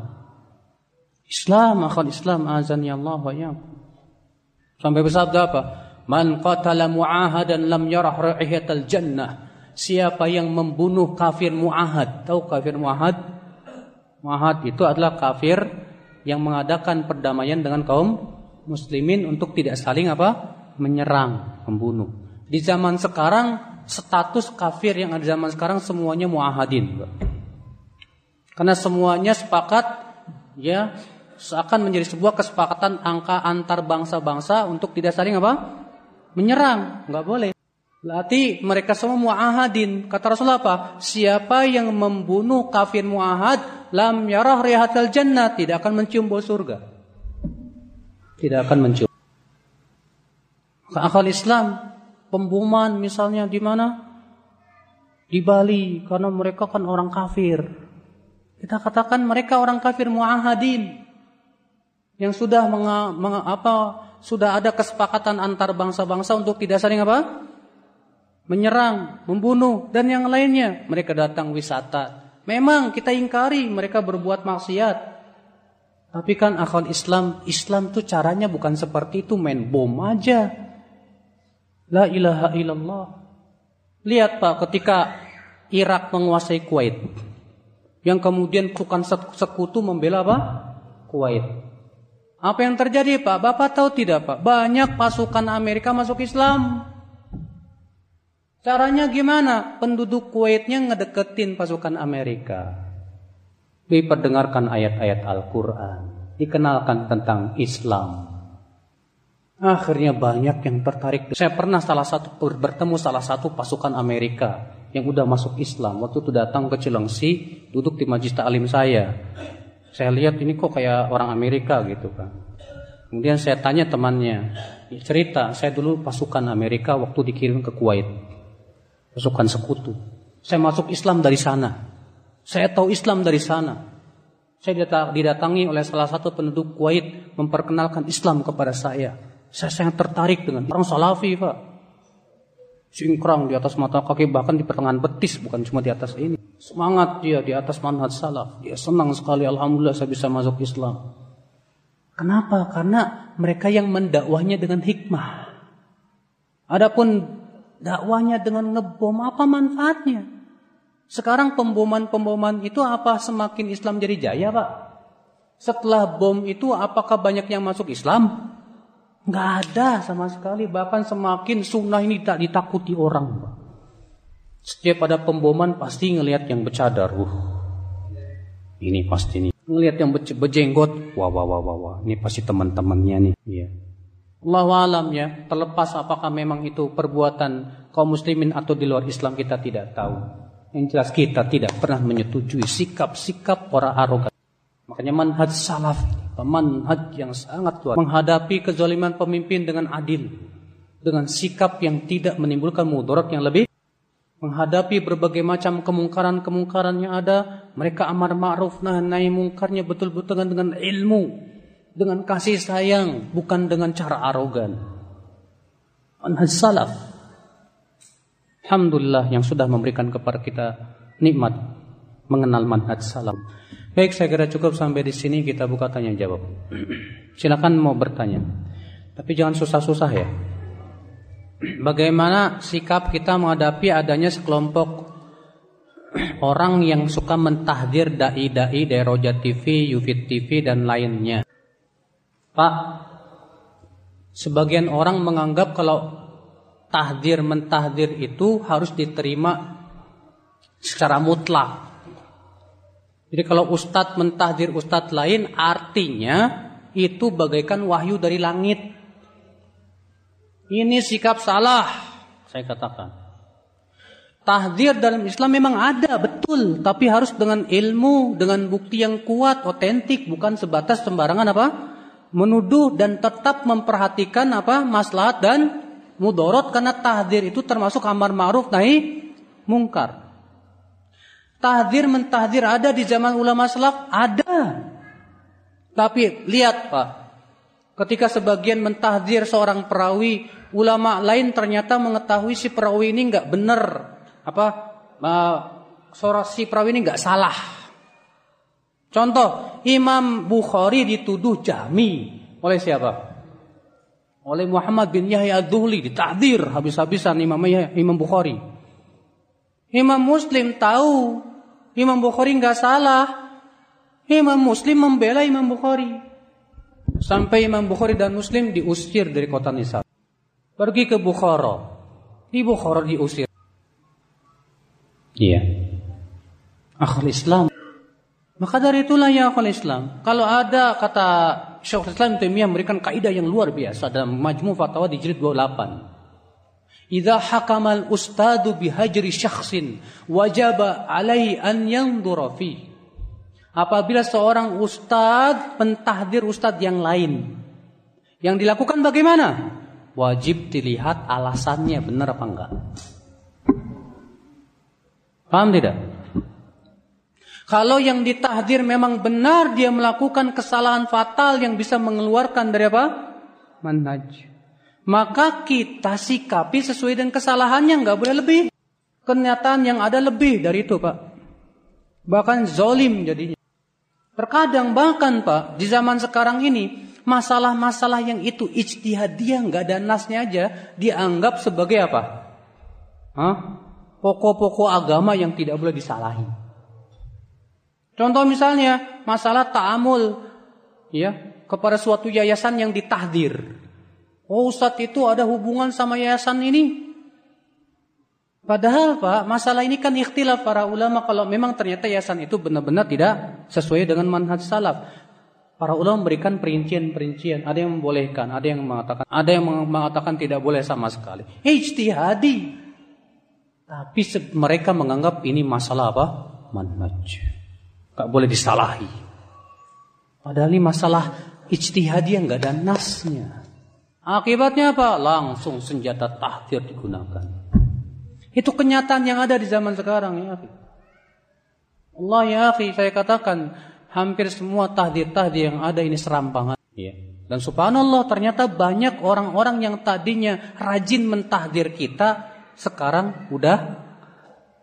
Speaker 1: Islam akal Islam azan ya Allah wa ya. Sampai bersabda apa? Man qatala mu'ahadan lam yarah ra'ihatal jannah siapa yang membunuh kafir muahad. Tahu kafir muahad? Muahad itu adalah kafir yang mengadakan perdamaian dengan kaum muslimin untuk tidak saling apa? menyerang, membunuh. Di zaman sekarang status kafir yang ada zaman sekarang semuanya muahadin. Karena semuanya sepakat ya seakan menjadi sebuah kesepakatan angka antar bangsa-bangsa untuk tidak saling apa? Menyerang, nggak boleh. Berarti mereka semua muahadin. Kata Rasulullah apa? Siapa yang membunuh kafir muahad, lam yarah rihatal jannah, tidak akan mencium bau surga. Tidak akan mencium. Akal Islam, pemboman misalnya di mana? Di Bali, karena mereka kan orang kafir. Kita katakan mereka orang kafir muahadin yang sudah menga, menga, apa sudah ada kesepakatan antar bangsa-bangsa untuk tidak saling apa menyerang, membunuh dan yang lainnya. Mereka datang wisata. Memang kita ingkari mereka berbuat maksiat. Tapi kan akal Islam, Islam tuh caranya bukan seperti itu main bom aja. La ilaha illallah. Lihat Pak ketika Irak menguasai Kuwait. Yang kemudian bukan sekutu membela apa? Kuwait. Apa yang terjadi Pak? Bapak tahu tidak Pak? Banyak pasukan Amerika masuk Islam. Caranya gimana? Penduduk Kuwaitnya ngedeketin pasukan Amerika. Diperdengarkan ayat-ayat Al-Quran. Dikenalkan tentang Islam. Akhirnya banyak yang tertarik. Saya pernah salah satu bertemu salah satu pasukan Amerika yang udah masuk Islam. Waktu itu datang ke Cilengsi, duduk di majlis ta'lim saya. Saya lihat ini kok kayak orang Amerika gitu kan. Kemudian saya tanya temannya, cerita saya dulu pasukan Amerika waktu dikirim ke Kuwait pasukan sekutu. Saya masuk Islam dari sana. Saya tahu Islam dari sana. Saya didatangi oleh salah satu penduduk Kuwait memperkenalkan Islam kepada saya. Saya sangat tertarik dengan orang Salafi, Pak. Singkrang di atas mata kaki bahkan di pertengahan betis bukan cuma di atas ini. Semangat dia di atas manhaj salaf. Dia senang sekali alhamdulillah saya bisa masuk Islam. Kenapa? Karena mereka yang mendakwahnya dengan hikmah. Adapun dakwanya dengan ngebom apa manfaatnya? Sekarang pemboman-pemboman itu apa semakin Islam jadi jaya, Pak? Setelah bom itu apakah banyak yang masuk Islam? Nggak ada sama sekali. Bahkan semakin sunnah ini tak ditakuti orang. Setiap ada pemboman pasti ngelihat yang bercadar. Uh, ini pasti nih. Ngelihat yang bejenggot. Wah, wah, wah, wah, wah. Ini pasti teman-temannya nih. Iya. Allah alam ya, terlepas apakah memang itu perbuatan kaum muslimin atau di luar Islam kita tidak tahu. Yang jelas kita tidak pernah menyetujui sikap-sikap orang arogan. Makanya manhaj salaf, manhaj yang sangat luar menghadapi kezaliman pemimpin dengan adil, dengan sikap yang tidak menimbulkan mudarat yang lebih menghadapi berbagai macam kemungkaran-kemungkaran yang ada, mereka amar ma'ruf nahi mungkarnya betul-betul dengan ilmu, dengan kasih sayang, bukan dengan cara arogan. Manhaj salaf. Alhamdulillah yang sudah memberikan kepada kita nikmat mengenal manhaj salaf. Baik, saya kira cukup sampai di sini kita buka tanya jawab. Silakan mau bertanya. Tapi jangan susah-susah ya. Bagaimana sikap kita menghadapi adanya sekelompok orang yang suka mentahdir dai-dai dari Roja TV, Yufit TV dan lainnya. Pak, sebagian orang menganggap kalau tahdir mentahdir itu harus diterima secara mutlak. Jadi kalau ustadz mentahdir ustadz lain artinya itu bagaikan wahyu dari langit. Ini sikap salah, saya katakan. Tahdir dalam Islam memang ada, betul. Tapi harus dengan ilmu, dengan bukti yang kuat, otentik. Bukan sebatas sembarangan apa? menuduh dan tetap memperhatikan apa maslahat dan mudorot karena tahdir itu termasuk amar ma'ruf nahi mungkar. Tahdir mentahdir ada di zaman ulama salaf ada. Tapi lihat Pak, ketika sebagian mentahdir seorang perawi, ulama lain ternyata mengetahui si perawi ini nggak benar apa uh, si perawi ini nggak salah. Contoh, Imam Bukhari dituduh jami oleh siapa? Oleh Muhammad bin Yahya Ad-Duhli ditahdir habis-habisan Imam Imam Bukhari. Imam Muslim tahu Imam Bukhari nggak salah. Imam Muslim membela Imam Bukhari. Sampai Imam Bukhari dan Muslim diusir dari kota Nisa. Pergi ke Bukhara. Di Bukhara diusir. Iya. Akhir Islam Maka dari itulah ya akal Islam. Kalau ada kata Syekh Islam Taimiyah memberikan kaidah yang luar biasa dalam Majmu Fatwa di jilid 28. Idza hakamal ustadu bihajri syakhsin wajaba alaihi an yanzura fi. Apabila seorang ustad mentahdir ustad yang lain. Yang dilakukan bagaimana? Wajib dilihat alasannya benar apa enggak. Paham tidak? Kalau yang ditahdir memang benar dia melakukan kesalahan fatal yang bisa mengeluarkan dari apa? Manhaj. Maka kita sikapi sesuai dengan kesalahannya, nggak boleh lebih. Kenyataan yang ada lebih dari itu, Pak. Bahkan zolim jadinya. Terkadang bahkan Pak, di zaman sekarang ini, masalah-masalah yang itu ijtihadiyah nggak ada nasnya aja dianggap sebagai apa? Hah? Pokok-pokok agama yang tidak boleh disalahi. Contoh misalnya masalah ta'amul ya kepada suatu yayasan yang ditahdir. Oh Ustadz itu ada hubungan sama yayasan ini. Padahal Pak, masalah ini kan ikhtilaf para ulama kalau memang ternyata yayasan itu benar-benar tidak sesuai dengan manhaj salaf. Para ulama memberikan perincian-perincian, ada yang membolehkan, ada yang mengatakan, ada yang mengatakan tidak boleh sama sekali. Ijtihadi. Tapi mereka menganggap ini masalah apa? Manhaj. Gak boleh disalahi. Padahal ini masalah ijtihadi yang gak ada nasnya. Akibatnya apa? Langsung senjata tahdir digunakan. Itu kenyataan yang ada di zaman sekarang ya. Allah ya akhi, saya katakan hampir semua tahdir-tahdir yang ada ini serampangan. Ya. Dan subhanallah ternyata banyak orang-orang yang tadinya rajin mentahdir kita sekarang udah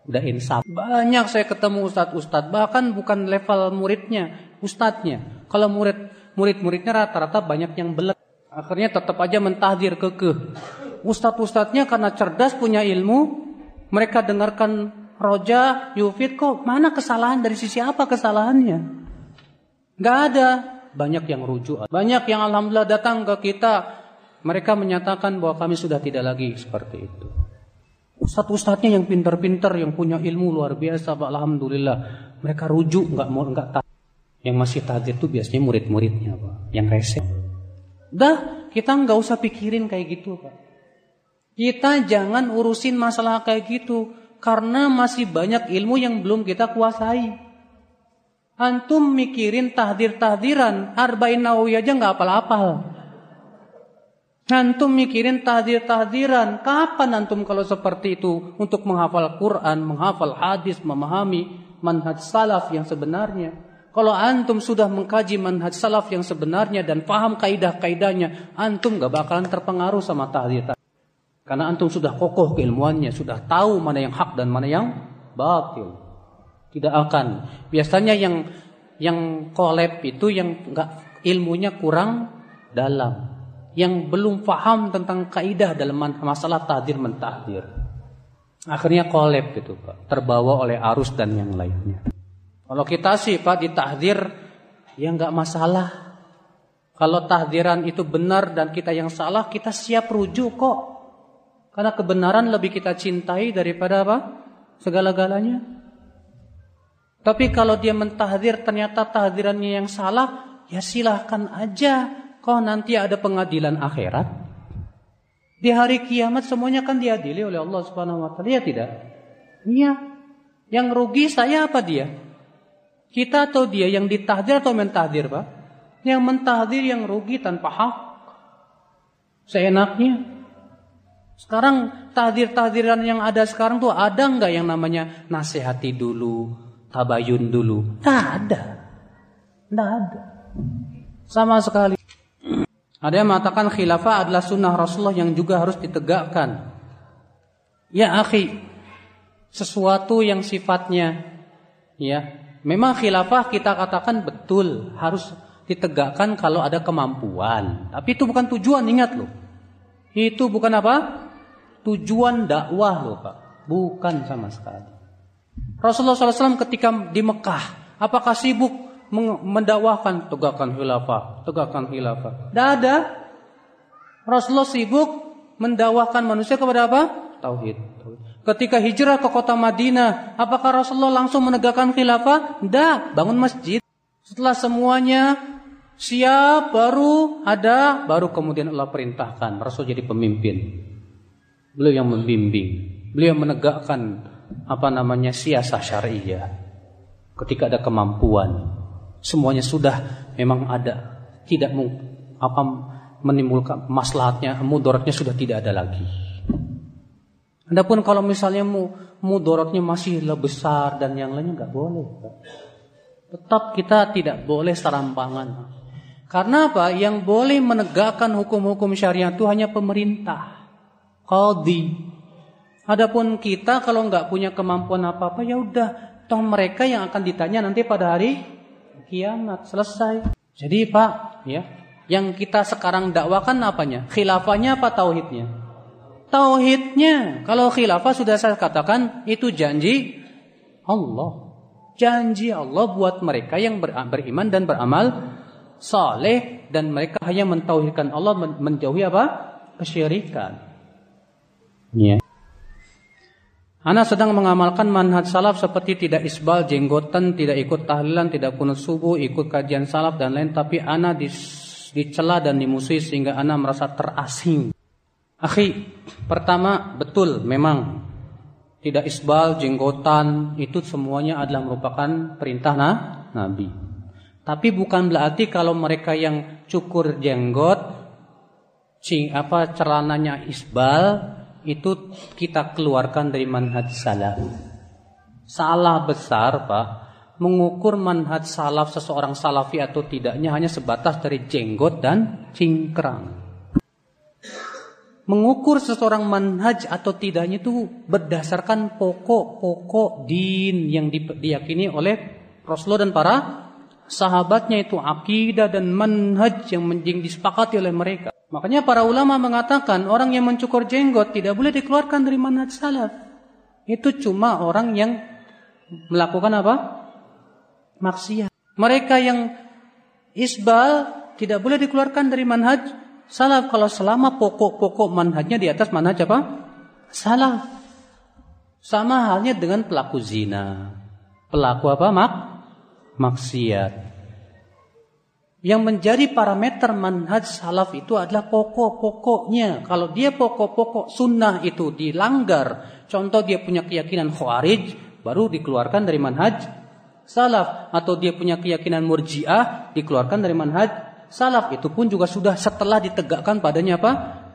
Speaker 1: udah insaf. Banyak saya ketemu ustadz-ustadz, bahkan bukan level muridnya, ustadznya. Kalau murid murid-muridnya rata-rata banyak yang belak. Akhirnya tetap aja mentahdir kekeh. Ustadz-ustadznya karena cerdas punya ilmu, mereka dengarkan roja, yufid kok mana kesalahan dari sisi apa kesalahannya? Gak ada. Banyak yang rujuk. Banyak yang alhamdulillah datang ke kita. Mereka menyatakan bahwa kami sudah tidak lagi seperti itu. Ustadz-ustadznya yang pintar-pintar, yang punya ilmu luar biasa. Alhamdulillah. Mereka rujuk, nggak mau nggak tahu. Yang masih tahdir itu biasanya murid-muridnya, Pak. Yang rese. Dah, kita nggak usah pikirin kayak gitu, Pak. Kita jangan urusin masalah kayak gitu. Karena masih banyak ilmu yang belum kita kuasai. Antum mikirin tahdir-tahdiran, arba'in nawawi aja nggak apal-apal. Antum mikirin tahdir-tahdiran. Kapan antum kalau seperti itu untuk menghafal Quran, menghafal hadis, memahami manhaj salaf yang sebenarnya. Kalau antum sudah mengkaji manhaj salaf yang sebenarnya dan paham kaidah-kaidahnya, antum gak bakalan terpengaruh sama tahdir. Karena antum sudah kokoh keilmuannya, sudah tahu mana yang hak dan mana yang batil. Tidak akan. Biasanya yang yang kolab itu yang nggak ilmunya kurang dalam yang belum paham tentang kaidah dalam masalah tahdir mentahdir. Akhirnya kolab gitu Pak, terbawa oleh arus dan yang lainnya. Kalau kita sih Pak ditahdir ya nggak masalah. Kalau tahdiran itu benar dan kita yang salah, kita siap rujuk kok. Karena kebenaran lebih kita cintai daripada apa? Segala-galanya. Tapi kalau dia mentahdir ternyata tahdirannya yang salah, ya silahkan aja Kau nanti ada pengadilan akhirat. Di hari kiamat semuanya kan diadili oleh Allah Subhanahu wa taala. Ya tidak? Iya. Yang rugi saya apa dia? Kita atau dia yang ditahdir atau mentahdir, Pak? Yang mentahdir yang rugi tanpa hak. Seenaknya. Sekarang tahdir-tahdiran yang ada sekarang tuh ada nggak yang namanya nasihati dulu, tabayun dulu? Tidak ada. Tidak ada. Sama sekali. Ada yang mengatakan khilafah adalah sunnah Rasulullah yang juga harus ditegakkan. Ya akhi, sesuatu yang sifatnya ya, memang khilafah kita katakan betul harus ditegakkan kalau ada kemampuan. Tapi itu bukan tujuan, ingat loh. Itu bukan apa? Tujuan dakwah loh Pak. Bukan sama sekali. Rasulullah SAW ketika di Mekah, apakah sibuk mendakwahkan tegakkan khilafah, tegakkan khilafah. Tidak ada. Rasulullah sibuk mendakwahkan manusia kepada apa? Tauhid. Ketika hijrah ke kota Madinah, apakah Rasulullah langsung menegakkan khilafah? Tidak, bangun masjid. Setelah semuanya siap, baru ada, baru kemudian Allah perintahkan Rasul jadi pemimpin. Beliau yang membimbing, beliau yang menegakkan apa namanya siasah syariah. Ketika ada kemampuan, semuanya sudah memang ada, tidak apa menimbulkan maslahatnya, mudaratnya sudah tidak ada lagi. Adapun kalau misalnya mu, mudorotnya masih lebih besar dan yang lainnya nggak boleh. Tetap kita tidak boleh serampangan. Karena apa? Yang boleh menegakkan hukum-hukum syariat itu hanya pemerintah, qadhi. Adapun kita kalau nggak punya kemampuan apa-apa ya udah, toh mereka yang akan ditanya nanti pada hari kiamat selesai. Jadi Pak, ya, yang kita sekarang dakwakan apanya? Khilafahnya apa tauhidnya? Tauhidnya. Kalau khilafah sudah saya katakan itu janji Allah. Janji Allah buat mereka yang beriman dan beramal saleh dan mereka hanya mentauhidkan Allah menjauhi apa? kesyirikan. Ya. Ana sedang mengamalkan manhaj salaf seperti tidak isbal jenggotan, tidak ikut tahlilan, tidak kunut subuh, ikut kajian salaf dan lain tapi ana dicela dan dimusuhi sehingga ana merasa terasing. Akhi, pertama betul memang tidak isbal, jenggotan itu semuanya adalah merupakan perintah nah, Nabi. Tapi bukan berarti kalau mereka yang cukur jenggot, cing apa celananya isbal itu kita keluarkan dari manhaj salaf. Salah besar, Pak. Mengukur manhaj salaf seseorang salafi atau tidaknya hanya sebatas dari jenggot dan cingkrang mengukur seseorang manhaj atau tidaknya itu berdasarkan pokok-pokok din yang diyakini oleh Rasulullah dan para sahabatnya itu akidah dan manhaj yang menjing disepakati oleh mereka. Makanya para ulama mengatakan orang yang mencukur jenggot tidak boleh dikeluarkan dari manhaj salaf. Itu cuma orang yang melakukan apa? Maksiat. Mereka yang isbal tidak boleh dikeluarkan dari manhaj Salaf kalau selama pokok-pokok manhajnya di atas manhaj apa? Salaf. Sama halnya dengan pelaku zina. Pelaku apa? Mak maksiat. Yang menjadi parameter manhaj salaf itu adalah pokok-pokoknya. Kalau dia pokok-pokok sunnah itu dilanggar, contoh dia punya keyakinan khawarij, baru dikeluarkan dari manhaj salaf. Atau dia punya keyakinan murjiah, dikeluarkan dari manhaj salaf itu pun juga sudah setelah ditegakkan padanya apa?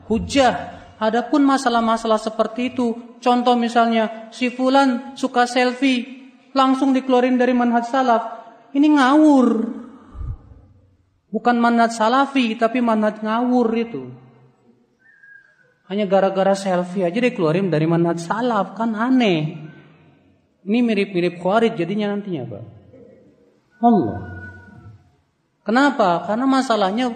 Speaker 1: Hujah. Adapun masalah-masalah seperti itu, contoh misalnya si fulan suka selfie, langsung dikeluarin dari manhaj salaf. Ini ngawur. Bukan manhaj salafi, tapi manhaj ngawur itu. Hanya gara-gara selfie aja dikeluarin dari manhaj salaf, kan aneh. Ini mirip-mirip khawarij jadinya nantinya, Pak. Allah. Kenapa? Karena masalahnya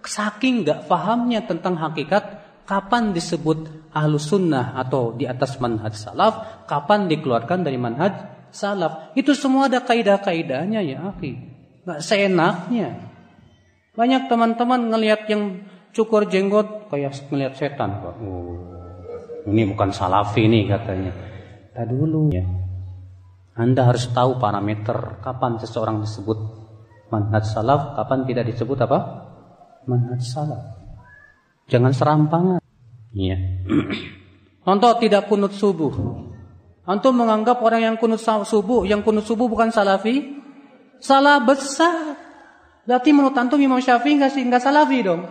Speaker 1: saking nggak pahamnya tentang hakikat kapan disebut ahlu sunnah atau di atas manhaj salaf, kapan dikeluarkan dari manhaj salaf. Itu semua ada kaidah-kaidahnya ya, akhi. Nggak seenaknya. Banyak teman-teman ngelihat yang cukur jenggot kayak ngelihat setan, Pak. Oh, ini bukan salafi nih katanya. Tadi dulu ya. Anda harus tahu parameter kapan seseorang disebut manhaj salaf kapan tidak disebut apa? Manhaj salaf. Jangan serampangan. Iya. Contoh tidak kunut subuh. Antum menganggap orang yang kunut subuh, yang kunut subuh bukan salafi? Salah besar. Berarti menurut antum Imam Syafi'i enggak sih enggak salafi dong.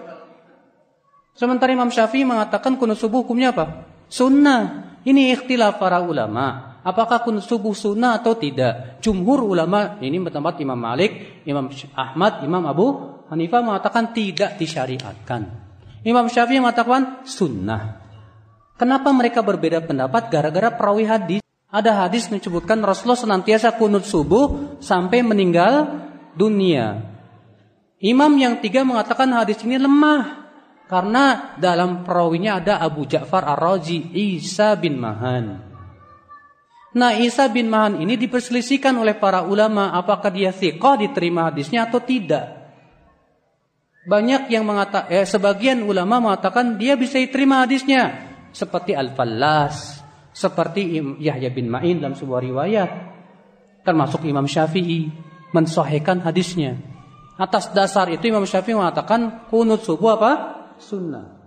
Speaker 1: Sementara Imam Syafi'i mengatakan kunut subuh hukumnya apa? Sunnah. Ini ikhtilaf para ulama. Apakah kun subuh sunnah atau tidak? Jumhur ulama ini bertempat Imam Malik, Imam Ahmad, Imam Abu Hanifah mengatakan tidak disyariatkan. Imam Syafi'i mengatakan sunnah. Kenapa mereka berbeda pendapat? Gara-gara perawi hadis. Ada hadis menyebutkan Rasulullah senantiasa kunut subuh sampai meninggal dunia. Imam yang tiga mengatakan hadis ini lemah. Karena dalam perawinya ada Abu Ja'far Ar-Razi, Isa bin Mahan. Nah Isa bin Mahan ini diperselisihkan oleh para ulama apakah dia thiqah diterima hadisnya atau tidak. Banyak yang mengatakan, eh, sebagian ulama mengatakan dia bisa diterima hadisnya. Seperti Al-Fallas, Seperti Yahya bin Ma'in dalam sebuah riwayat. Termasuk Imam Syafi'i. Mensahihkan hadisnya. Atas dasar itu Imam Syafi'i mengatakan kunut subuh apa? Sunnah.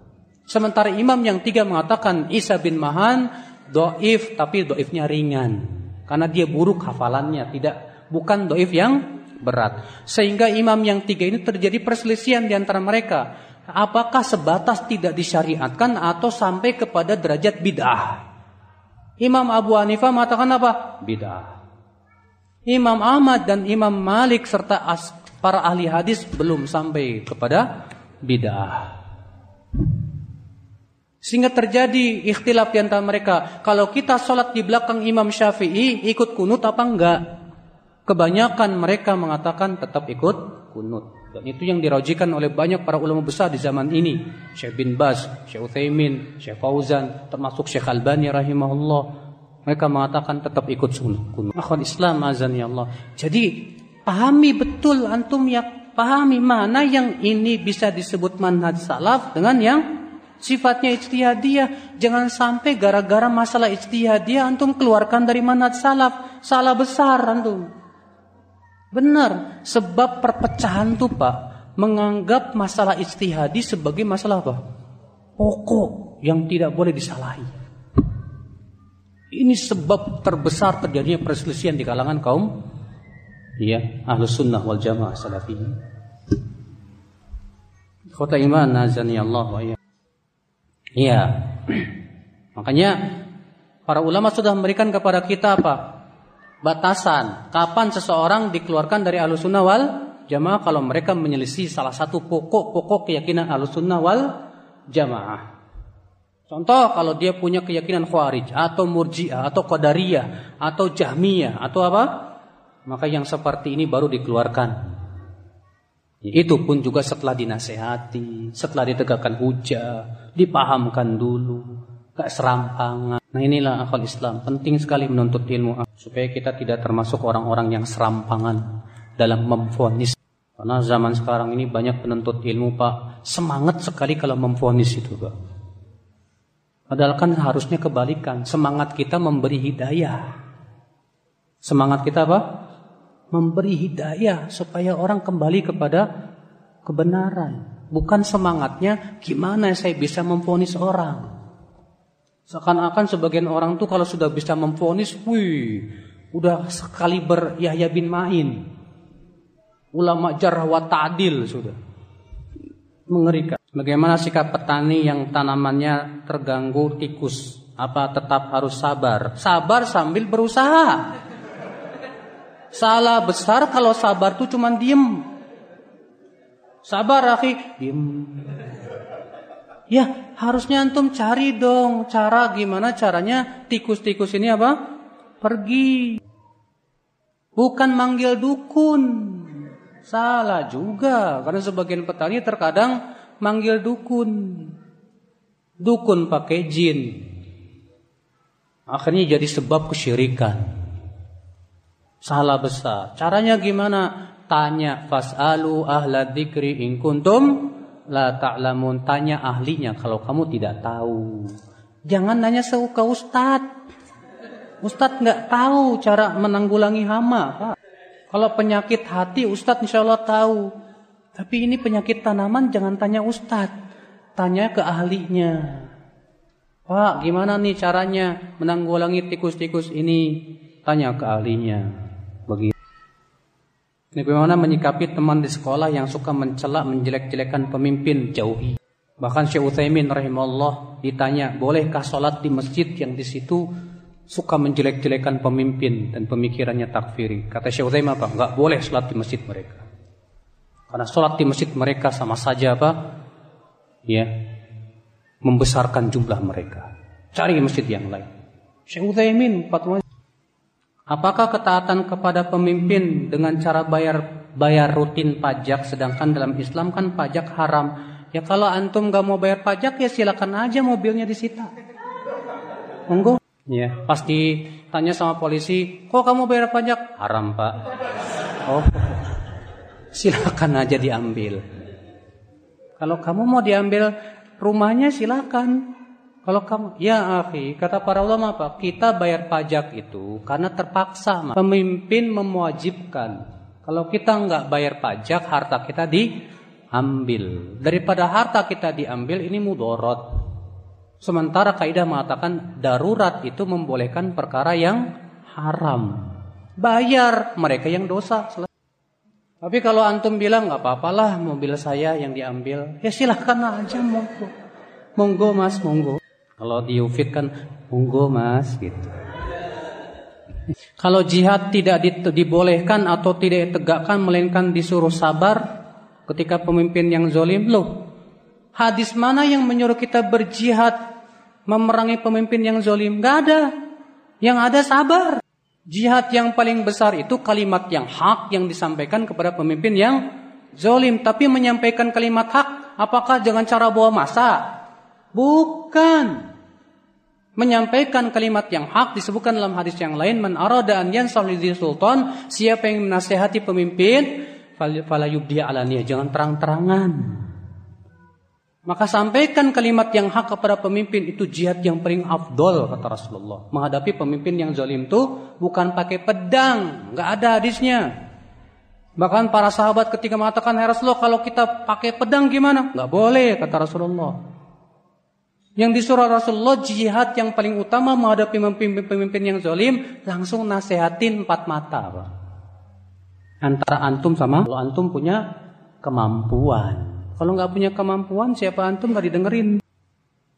Speaker 1: Sementara imam yang tiga mengatakan Isa bin Mahan doif tapi doifnya ringan. Karena dia buruk hafalannya. Tidak bukan doif yang berat. Sehingga imam yang tiga ini terjadi perselisihan di antara mereka. Apakah sebatas tidak disyariatkan atau sampai kepada derajat bid'ah? Imam Abu Hanifah mengatakan apa? Bid'ah. Imam Ahmad dan Imam Malik serta para ahli hadis belum sampai kepada bid'ah. Sehingga terjadi ikhtilaf di antara mereka. Kalau kita sholat di belakang Imam Syafi'i, ikut kunut apa enggak? Kebanyakan mereka mengatakan tetap ikut kunut. Dan itu yang dirajikan oleh banyak para ulama besar di zaman ini. Syekh bin Baz, Syekh Uthaymin, Syekh Fauzan, termasuk Syekh Albani rahimahullah. Mereka mengatakan tetap ikut kunut. Akhwan Islam azan ya Allah. Jadi pahami betul antum ya pahami mana yang ini bisa disebut manhaj salaf dengan yang sifatnya ijtihadiyah. Jangan sampai gara-gara masalah ijtihadiyah antum keluarkan dari manhaj salaf. Salah besar antum. Benar, sebab perpecahan tuh Pak menganggap masalah ijtihadi sebagai masalah apa? Pokok yang tidak boleh disalahi. Ini sebab terbesar terjadinya perselisihan di kalangan kaum ya, ahlus sunnah wal jamaah salafiyin. Kota iman nazani Allah wa ya. Iya. Makanya para ulama sudah memberikan kepada kita apa? Batasan. Kapan seseorang dikeluarkan dari alusunnah wal jamaah kalau mereka menyelisih salah satu pokok-pokok keyakinan alusunnah wal jamaah. Contoh kalau dia punya keyakinan khawarij atau murjiah atau qadariyah atau jahmiyah atau apa? Maka yang seperti ini baru dikeluarkan. Itu pun juga setelah dinasehati, setelah ditegakkan hujah, dipahamkan dulu, gak serampangan. Nah inilah akal Islam, penting sekali menuntut ilmu supaya kita tidak termasuk orang-orang yang serampangan dalam memfonis. Karena zaman sekarang ini banyak penuntut ilmu pak, semangat sekali kalau memfonis itu pak. Padahal kan harusnya kebalikan, semangat kita memberi hidayah. Semangat kita apa? Memberi hidayah supaya orang kembali kepada kebenaran. Bukan semangatnya gimana saya bisa memfonis orang. Seakan-akan sebagian orang tuh kalau sudah bisa memfonis, wih, udah sekali ber Yahya bin Ma'in. Ulama jarah wa ta'dil sudah. Mengerikan. Bagaimana sikap petani yang tanamannya terganggu tikus? Apa tetap harus sabar? Sabar sambil berusaha. Salah besar kalau sabar tuh cuma diem. Sabar akhi, diem. Ya harusnya antum cari dong cara gimana caranya tikus-tikus ini apa? Pergi. Bukan manggil dukun. Salah juga. Karena sebagian petani terkadang manggil dukun. Dukun pakai jin. Akhirnya jadi sebab kesyirikan. Salah besar. Caranya gimana? Tanya fasalu ahla dzikri in kuntum la ta'lamun. Tanya ahlinya kalau kamu tidak tahu. Jangan nanya ke ustad. Ustad nggak tahu cara menanggulangi hama. Pak. Kalau penyakit hati ustad insya Allah tahu. Tapi ini penyakit tanaman jangan tanya ustad. Tanya ke ahlinya. Pak, gimana nih caranya menanggulangi tikus-tikus ini? Tanya ke ahlinya. Bagi Bagaimana menyikapi teman di sekolah yang suka mencela menjelek-jelekan pemimpin jauhi. Bahkan Syekh Utsaimin rahimahullah ditanya, "Bolehkah sholat di masjid yang di situ suka menjelek-jelekan pemimpin dan pemikirannya takfiri?" Kata Syekh Utsaimin apa? Enggak boleh sholat di masjid mereka. Karena sholat di masjid mereka sama saja apa? Ya, membesarkan jumlah mereka. Cari masjid yang lain. Syekh Utsaimin fatwa Apakah ketaatan kepada pemimpin dengan cara bayar bayar rutin pajak sedangkan dalam Islam kan pajak haram? Ya kalau antum gak mau bayar pajak ya silakan aja mobilnya disita. Monggo. Ya, pasti tanya sama polisi, "Kok kamu bayar pajak?" "Haram, Pak." "Oh." Silakan aja diambil. Kalau kamu mau diambil rumahnya silakan. Kalau kamu, ya akhi, kata para ulama apa? Kita bayar pajak itu karena terpaksa. Pemimpin mewajibkan. Kalau kita nggak bayar pajak, harta kita diambil. Daripada harta kita diambil, ini mudorot. Sementara kaidah mengatakan darurat itu membolehkan perkara yang haram. Bayar mereka yang dosa. Tapi kalau antum bilang nggak apa-apalah mobil saya yang diambil, ya silahkan aja monggo. Monggo mas, monggo. Kalau di Ufit kan monggo mas gitu. Kalau jihad tidak dibolehkan atau tidak ditegakkan melainkan disuruh sabar ketika pemimpin yang zolim loh. Hadis mana yang menyuruh kita berjihad memerangi pemimpin yang zolim? Gak ada. Yang ada sabar. Jihad yang paling besar itu kalimat yang hak yang disampaikan kepada pemimpin yang zolim. Tapi menyampaikan kalimat hak, apakah dengan cara bawa masa? Bukan. Menyampaikan kalimat yang hak disebutkan dalam hadis yang lain man arada an yansalidhi sultan siapa yang menasehati pemimpin fala yubdi alaniya jangan terang-terangan maka sampaikan kalimat yang hak kepada pemimpin itu jihad yang paling afdol kata Rasulullah. Menghadapi pemimpin yang zalim itu bukan pakai pedang, nggak ada hadisnya. Bahkan para sahabat ketika mengatakan, "Ya Rasulullah, kalau kita pakai pedang gimana?" Nggak boleh kata Rasulullah. Yang disuruh Rasulullah jihad yang paling utama menghadapi pemimpin-pemimpin yang zalim langsung nasehatin empat mata. Antara antum sama kalau antum punya kemampuan. Kalau nggak punya kemampuan siapa antum nggak didengerin.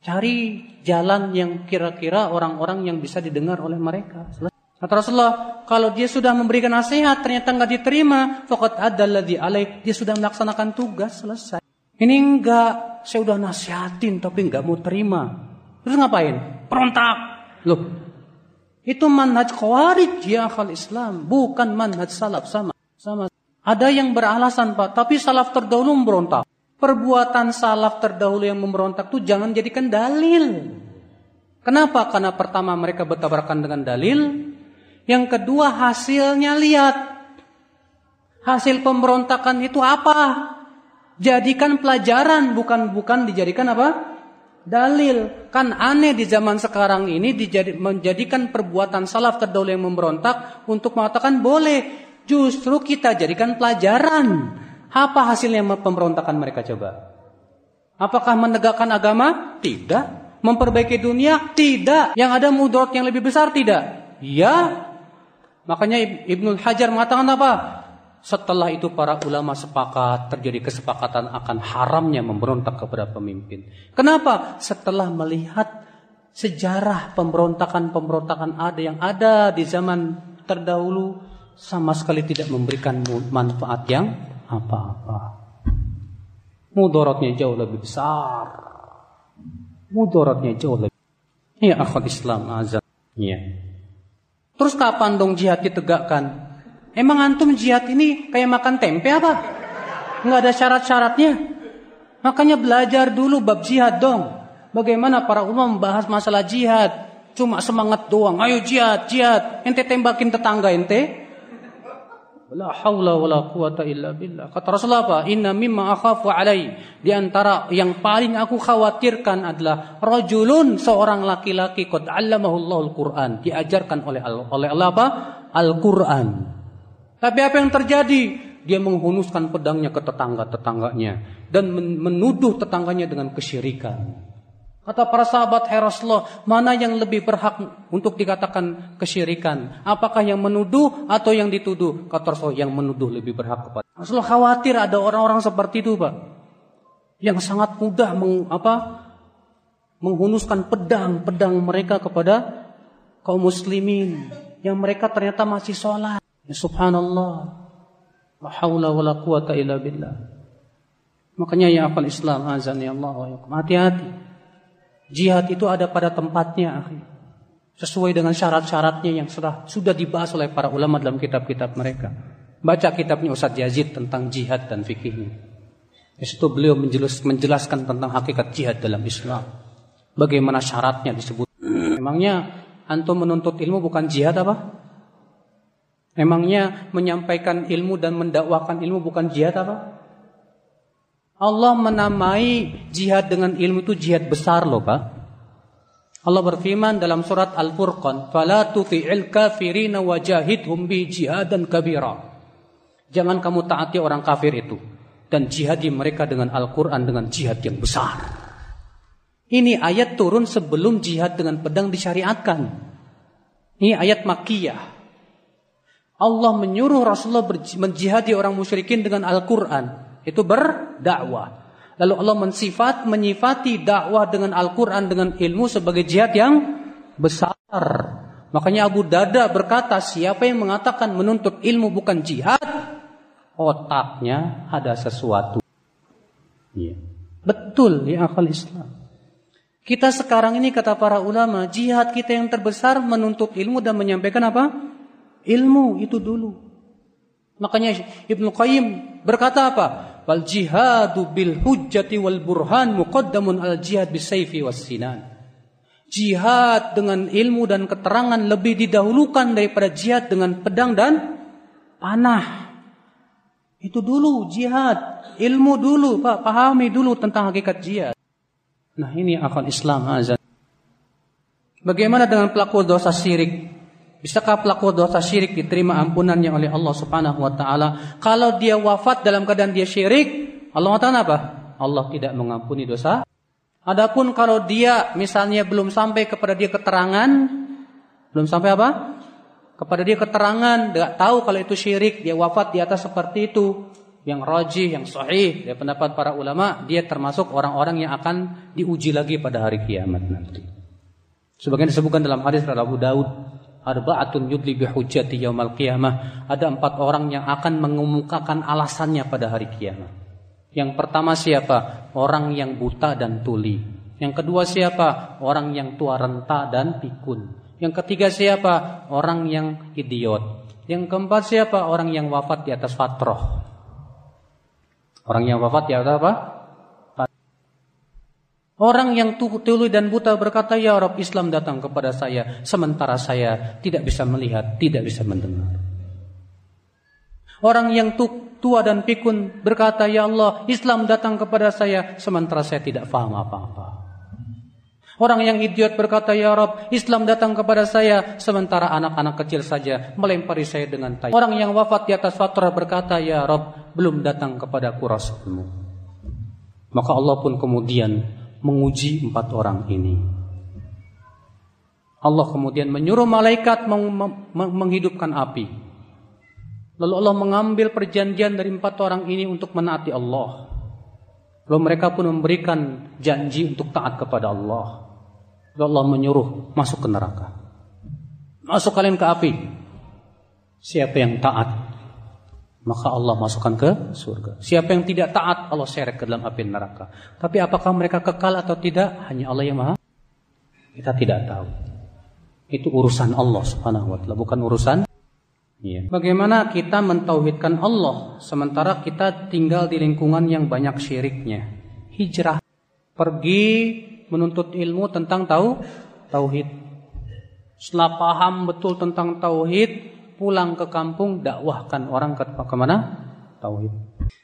Speaker 1: Cari jalan yang kira-kira orang-orang yang bisa didengar oleh mereka. Kata Rasulullah, kalau dia sudah memberikan nasihat ternyata nggak diterima, fakat ladzi alaih, dia sudah melaksanakan tugas selesai. Ini enggak, saya udah nasihatin tapi enggak mau terima. Terus ngapain? Perontak. Loh, itu manhaj khawarij ya akal Islam, bukan manhaj salaf sama. Sama. Ada yang beralasan Pak, tapi salaf terdahulu memberontak. Perbuatan salaf terdahulu yang memberontak itu jangan jadikan dalil. Kenapa? Karena pertama mereka bertabrakan dengan dalil. Yang kedua hasilnya lihat. Hasil pemberontakan itu apa? Jadikan pelajaran bukan bukan dijadikan apa? Dalil. Kan aneh di zaman sekarang ini dijadi, menjadikan perbuatan salaf terdahulu yang memberontak untuk mengatakan boleh. Justru kita jadikan pelajaran. Apa hasilnya pemberontakan mereka coba? Apakah menegakkan agama? Tidak. Memperbaiki dunia? Tidak. Yang ada mudarat yang lebih besar? Tidak. Ya. Makanya Ibnu Hajar mengatakan apa? Setelah itu para ulama sepakat terjadi kesepakatan akan haramnya memberontak kepada pemimpin. Kenapa? Setelah melihat sejarah pemberontakan-pemberontakan ada yang ada di zaman terdahulu sama sekali tidak memberikan manfaat yang apa-apa. Mudaratnya jauh lebih besar. Mudaratnya jauh lebih. Ya akhwat Islam azan. Ya. Terus kapan dong jihad ditegakkan? Emang antum jihad ini kayak makan tempe apa? Nggak ada syarat-syaratnya. Makanya belajar dulu bab jihad dong. Bagaimana para ulama membahas masalah jihad. Cuma semangat doang. Ayo jihad, jihad. Ente tembakin tetangga ente. La haula wala quwata illa billah. Kata Rasulullah apa? Inna mimma akhafu alai. Di antara yang paling aku khawatirkan adalah rajulun seorang laki-laki qad 'allamahu Allahul Qur'an. Diajarkan oleh oleh Allah apa? Al-Qur'an. Tapi apa yang terjadi? Dia menghunuskan pedangnya ke tetangga-tetangganya dan menuduh tetangganya dengan kesyirikan. Kata para sahabat hai Rasulullah, mana yang lebih berhak untuk dikatakan kesyirikan? Apakah yang menuduh atau yang dituduh? Kata Rasulullah, yang menuduh lebih berhak kepada. Rasulullah khawatir ada orang-orang seperti itu, Pak. Yang sangat mudah meng, apa, menghunuskan pedang-pedang mereka kepada kaum muslimin. Yang mereka ternyata masih sholat. Ya subhanallah. La haula wa la quwata illa billah. Makanya ya akal Islam azan ya Allah Hati-hati. Jihad itu ada pada tempatnya, akhi. Sesuai dengan syarat-syaratnya yang sudah sudah dibahas oleh para ulama dalam kitab-kitab mereka. Baca kitabnya Ustaz Yazid tentang jihad dan fikihnya. Di situ beliau menjelas, menjelaskan tentang hakikat jihad dalam Islam. Bagaimana syaratnya disebut. Memangnya antum menuntut ilmu bukan jihad apa? Emangnya menyampaikan ilmu dan mendakwakan ilmu bukan jihad apa? Allah menamai jihad dengan ilmu itu jihad besar loh Pak. Allah berfirman dalam surat Al-Furqan, "Fala tuti'il kafirina wajahidhum bi jihadan kabira." Jangan kamu taati orang kafir itu dan jihadi mereka dengan Al-Qur'an dengan jihad yang besar. Ini ayat turun sebelum jihad dengan pedang disyariatkan. Ini ayat Makkiyah. Allah menyuruh Rasulullah menjihadi orang musyrikin dengan Al-Quran. Itu berdakwah. Lalu Allah mensifat, menyifati dakwah dengan Al-Quran dengan ilmu sebagai jihad yang besar. Makanya Abu Dada berkata, siapa yang mengatakan menuntut ilmu bukan jihad, otaknya ada sesuatu. Ya. Betul ya akal Islam. Kita sekarang ini kata para ulama, jihad kita yang terbesar menuntut ilmu dan menyampaikan apa? Ilmu itu dulu. Makanya Ibnu Qayyim berkata apa? Wal jihadu bil hujjati wal burhan muqaddamun al jihad bis sayfi was sinan. Jihad dengan ilmu dan keterangan lebih didahulukan daripada jihad dengan pedang dan panah. Itu dulu jihad, ilmu dulu, Pak, pahami dulu tentang hakikat jihad. Nah, ini akal Islam azan. Bagaimana dengan pelaku dosa syirik? Bisakah pelaku dosa syirik diterima ampunannya oleh Allah Subhanahu wa taala? Kalau dia wafat dalam keadaan dia syirik, Allah mengatakan apa? Allah tidak mengampuni dosa. Adapun kalau dia misalnya belum sampai kepada dia keterangan, belum sampai apa? Kepada dia keterangan, tidak tahu kalau itu syirik, dia wafat di atas seperti itu, yang rajih, yang sahih, dari pendapat para ulama, dia termasuk orang-orang yang akan diuji lagi pada hari kiamat nanti. Sebagian disebutkan dalam hadis Abu Daud arba'atun yudli bihujjati yaumal qiyamah. Ada empat orang yang akan mengemukakan alasannya pada hari kiamat. Yang pertama siapa? Orang yang buta dan tuli. Yang kedua siapa? Orang yang tua renta dan pikun. Yang ketiga siapa? Orang yang idiot. Yang keempat siapa? Orang yang wafat di atas fatroh. Orang yang wafat di atas apa? Orang yang tuli dan buta berkata, Ya Rob Islam datang kepada saya, sementara saya tidak bisa melihat, tidak bisa mendengar. Orang yang tua dan pikun berkata, Ya Allah, Islam datang kepada saya, sementara saya tidak faham apa-apa. Orang yang idiot berkata, Ya Rob, Islam datang kepada saya, sementara anak-anak kecil saja melempari saya dengan tai. Orang yang wafat di atas fatrah berkata, Ya Rob, belum datang kepadaku rasulmu. Maka Allah pun kemudian menguji empat orang ini. Allah kemudian menyuruh malaikat menghidupkan api. Lalu Allah mengambil perjanjian dari empat orang ini untuk menaati Allah. Lalu mereka pun memberikan janji untuk taat kepada Allah. Lalu Allah menyuruh masuk ke neraka. Masuk kalian ke api. Siapa yang taat maka Allah masukkan ke surga. Siapa yang tidak taat, Allah seret ke dalam api neraka. Tapi apakah mereka kekal atau tidak? Hanya Allah yang maha. Kita tidak tahu. Itu urusan Allah subhanahu wa ta'ala, bukan urusan Ya. Bagaimana kita mentauhidkan Allah sementara kita tinggal di lingkungan yang banyak syiriknya? Hijrah, pergi menuntut ilmu tentang tahu tauhid. Setelah paham betul tentang tauhid, pulang ke kampung dakwahkan orang ke ke mana? Tauhid.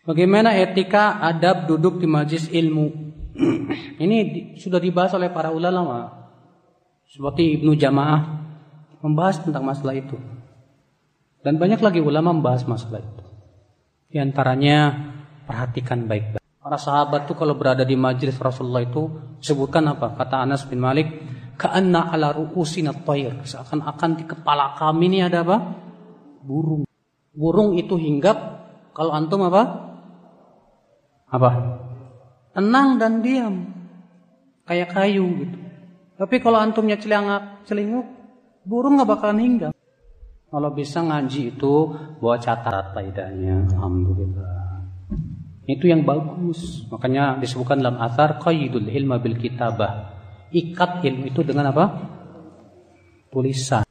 Speaker 1: Bagaimana etika adab duduk di majlis ilmu? Ini di, sudah dibahas oleh para ulama. Seperti Ibnu Jamaah membahas tentang masalah itu. Dan banyak lagi ulama membahas masalah itu. Di antaranya perhatikan baik-baik. Para sahabat itu kalau berada di majlis Rasulullah itu sebutkan apa? Kata Anas bin Malik, "Ka'anna ala ru'usina tayr." Seakan-akan di kepala kami ini ada apa? burung. Burung itu hinggap kalau antum apa? Apa? Tenang dan diam. Kayak kayu gitu. Tapi kalau antumnya celingak, celinguk, burung nggak bakalan hinggap. Kalau bisa ngaji itu bawa catat faedahnya. Alhamdulillah. Itu yang bagus. Makanya disebutkan dalam asar qaidul ilma bil kitabah. Ikat ilmu itu dengan apa? Tulisan.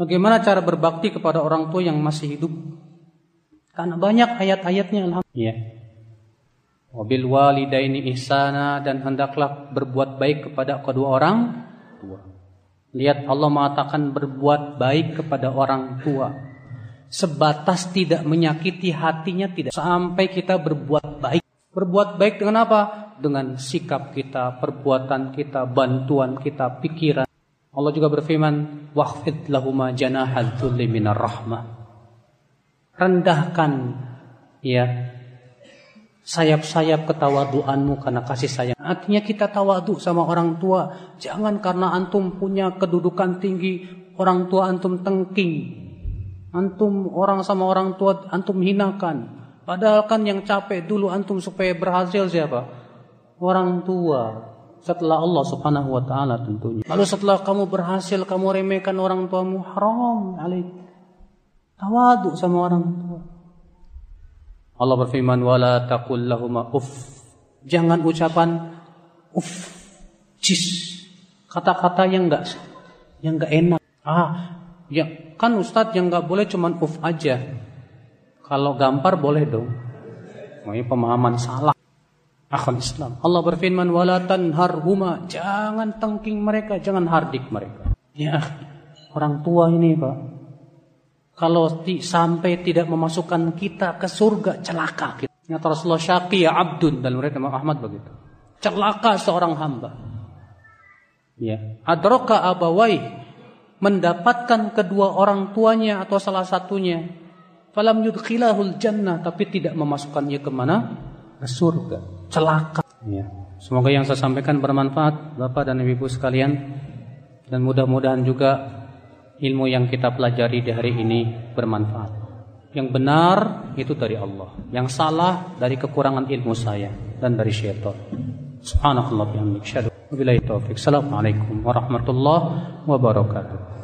Speaker 1: Bagaimana cara berbakti kepada orang tua yang masih hidup? Karena banyak ayat-ayatnya alhamdulillah. Ya. Wabil walidaini ihsana dan hendaklah berbuat baik kepada kedua orang tua. Lihat Allah mengatakan berbuat baik kepada orang tua. Sebatas tidak menyakiti hatinya tidak sampai kita berbuat baik. Berbuat baik dengan apa? Dengan sikap kita, perbuatan kita, bantuan kita, pikiran. Allah juga berfirman, "Waqfid lahuma janahal minar rahmah." Rendahkan ya sayap-sayap ketawaduanmu karena kasih sayang. Artinya kita tawadu sama orang tua. Jangan karena antum punya kedudukan tinggi, orang tua antum tengking. Antum orang sama orang tua antum hinakan. Padahal kan yang capek dulu antum supaya berhasil siapa? Orang tua. Setelah Allah subhanahu wa ta'ala tentunya. Lalu setelah kamu berhasil, kamu remehkan orang tuamu, haram alaik. Tawadu sama orang tua. Allah berfirman, wala taqul lahuma uff. Jangan ucapan uff, cis. Kata-kata yang enggak yang enggak enak. Ah, ya kan Ustadz yang enggak boleh cuman uff aja. Kalau gampar boleh dong. Ini pemahaman salah. Akhul Islam. Allah berfirman, "Wala tanharhuma." Jangan tengking mereka, jangan hardik mereka. Ya, orang tua ini, Pak. Kalau ti, sampai tidak memasukkan kita ke surga, celaka kita. Rasulullah syaqi ya abdun dan murid Imam Ahmad begitu. Celaka seorang hamba. Ya, adroka abawai mendapatkan kedua orang tuanya atau salah satunya Falam yudkhilahul jannah tapi tidak memasukkannya ke mana? Ke surga. Celaka. Ya. Semoga yang saya sampaikan bermanfaat Bapak dan Ibu sekalian dan mudah-mudahan juga ilmu yang kita pelajari di hari ini bermanfaat. Yang benar itu dari Allah, yang salah dari kekurangan ilmu saya dan dari syaitan. Subhanallah bihamdik. Assalamualaikum warahmatullahi wabarakatuh.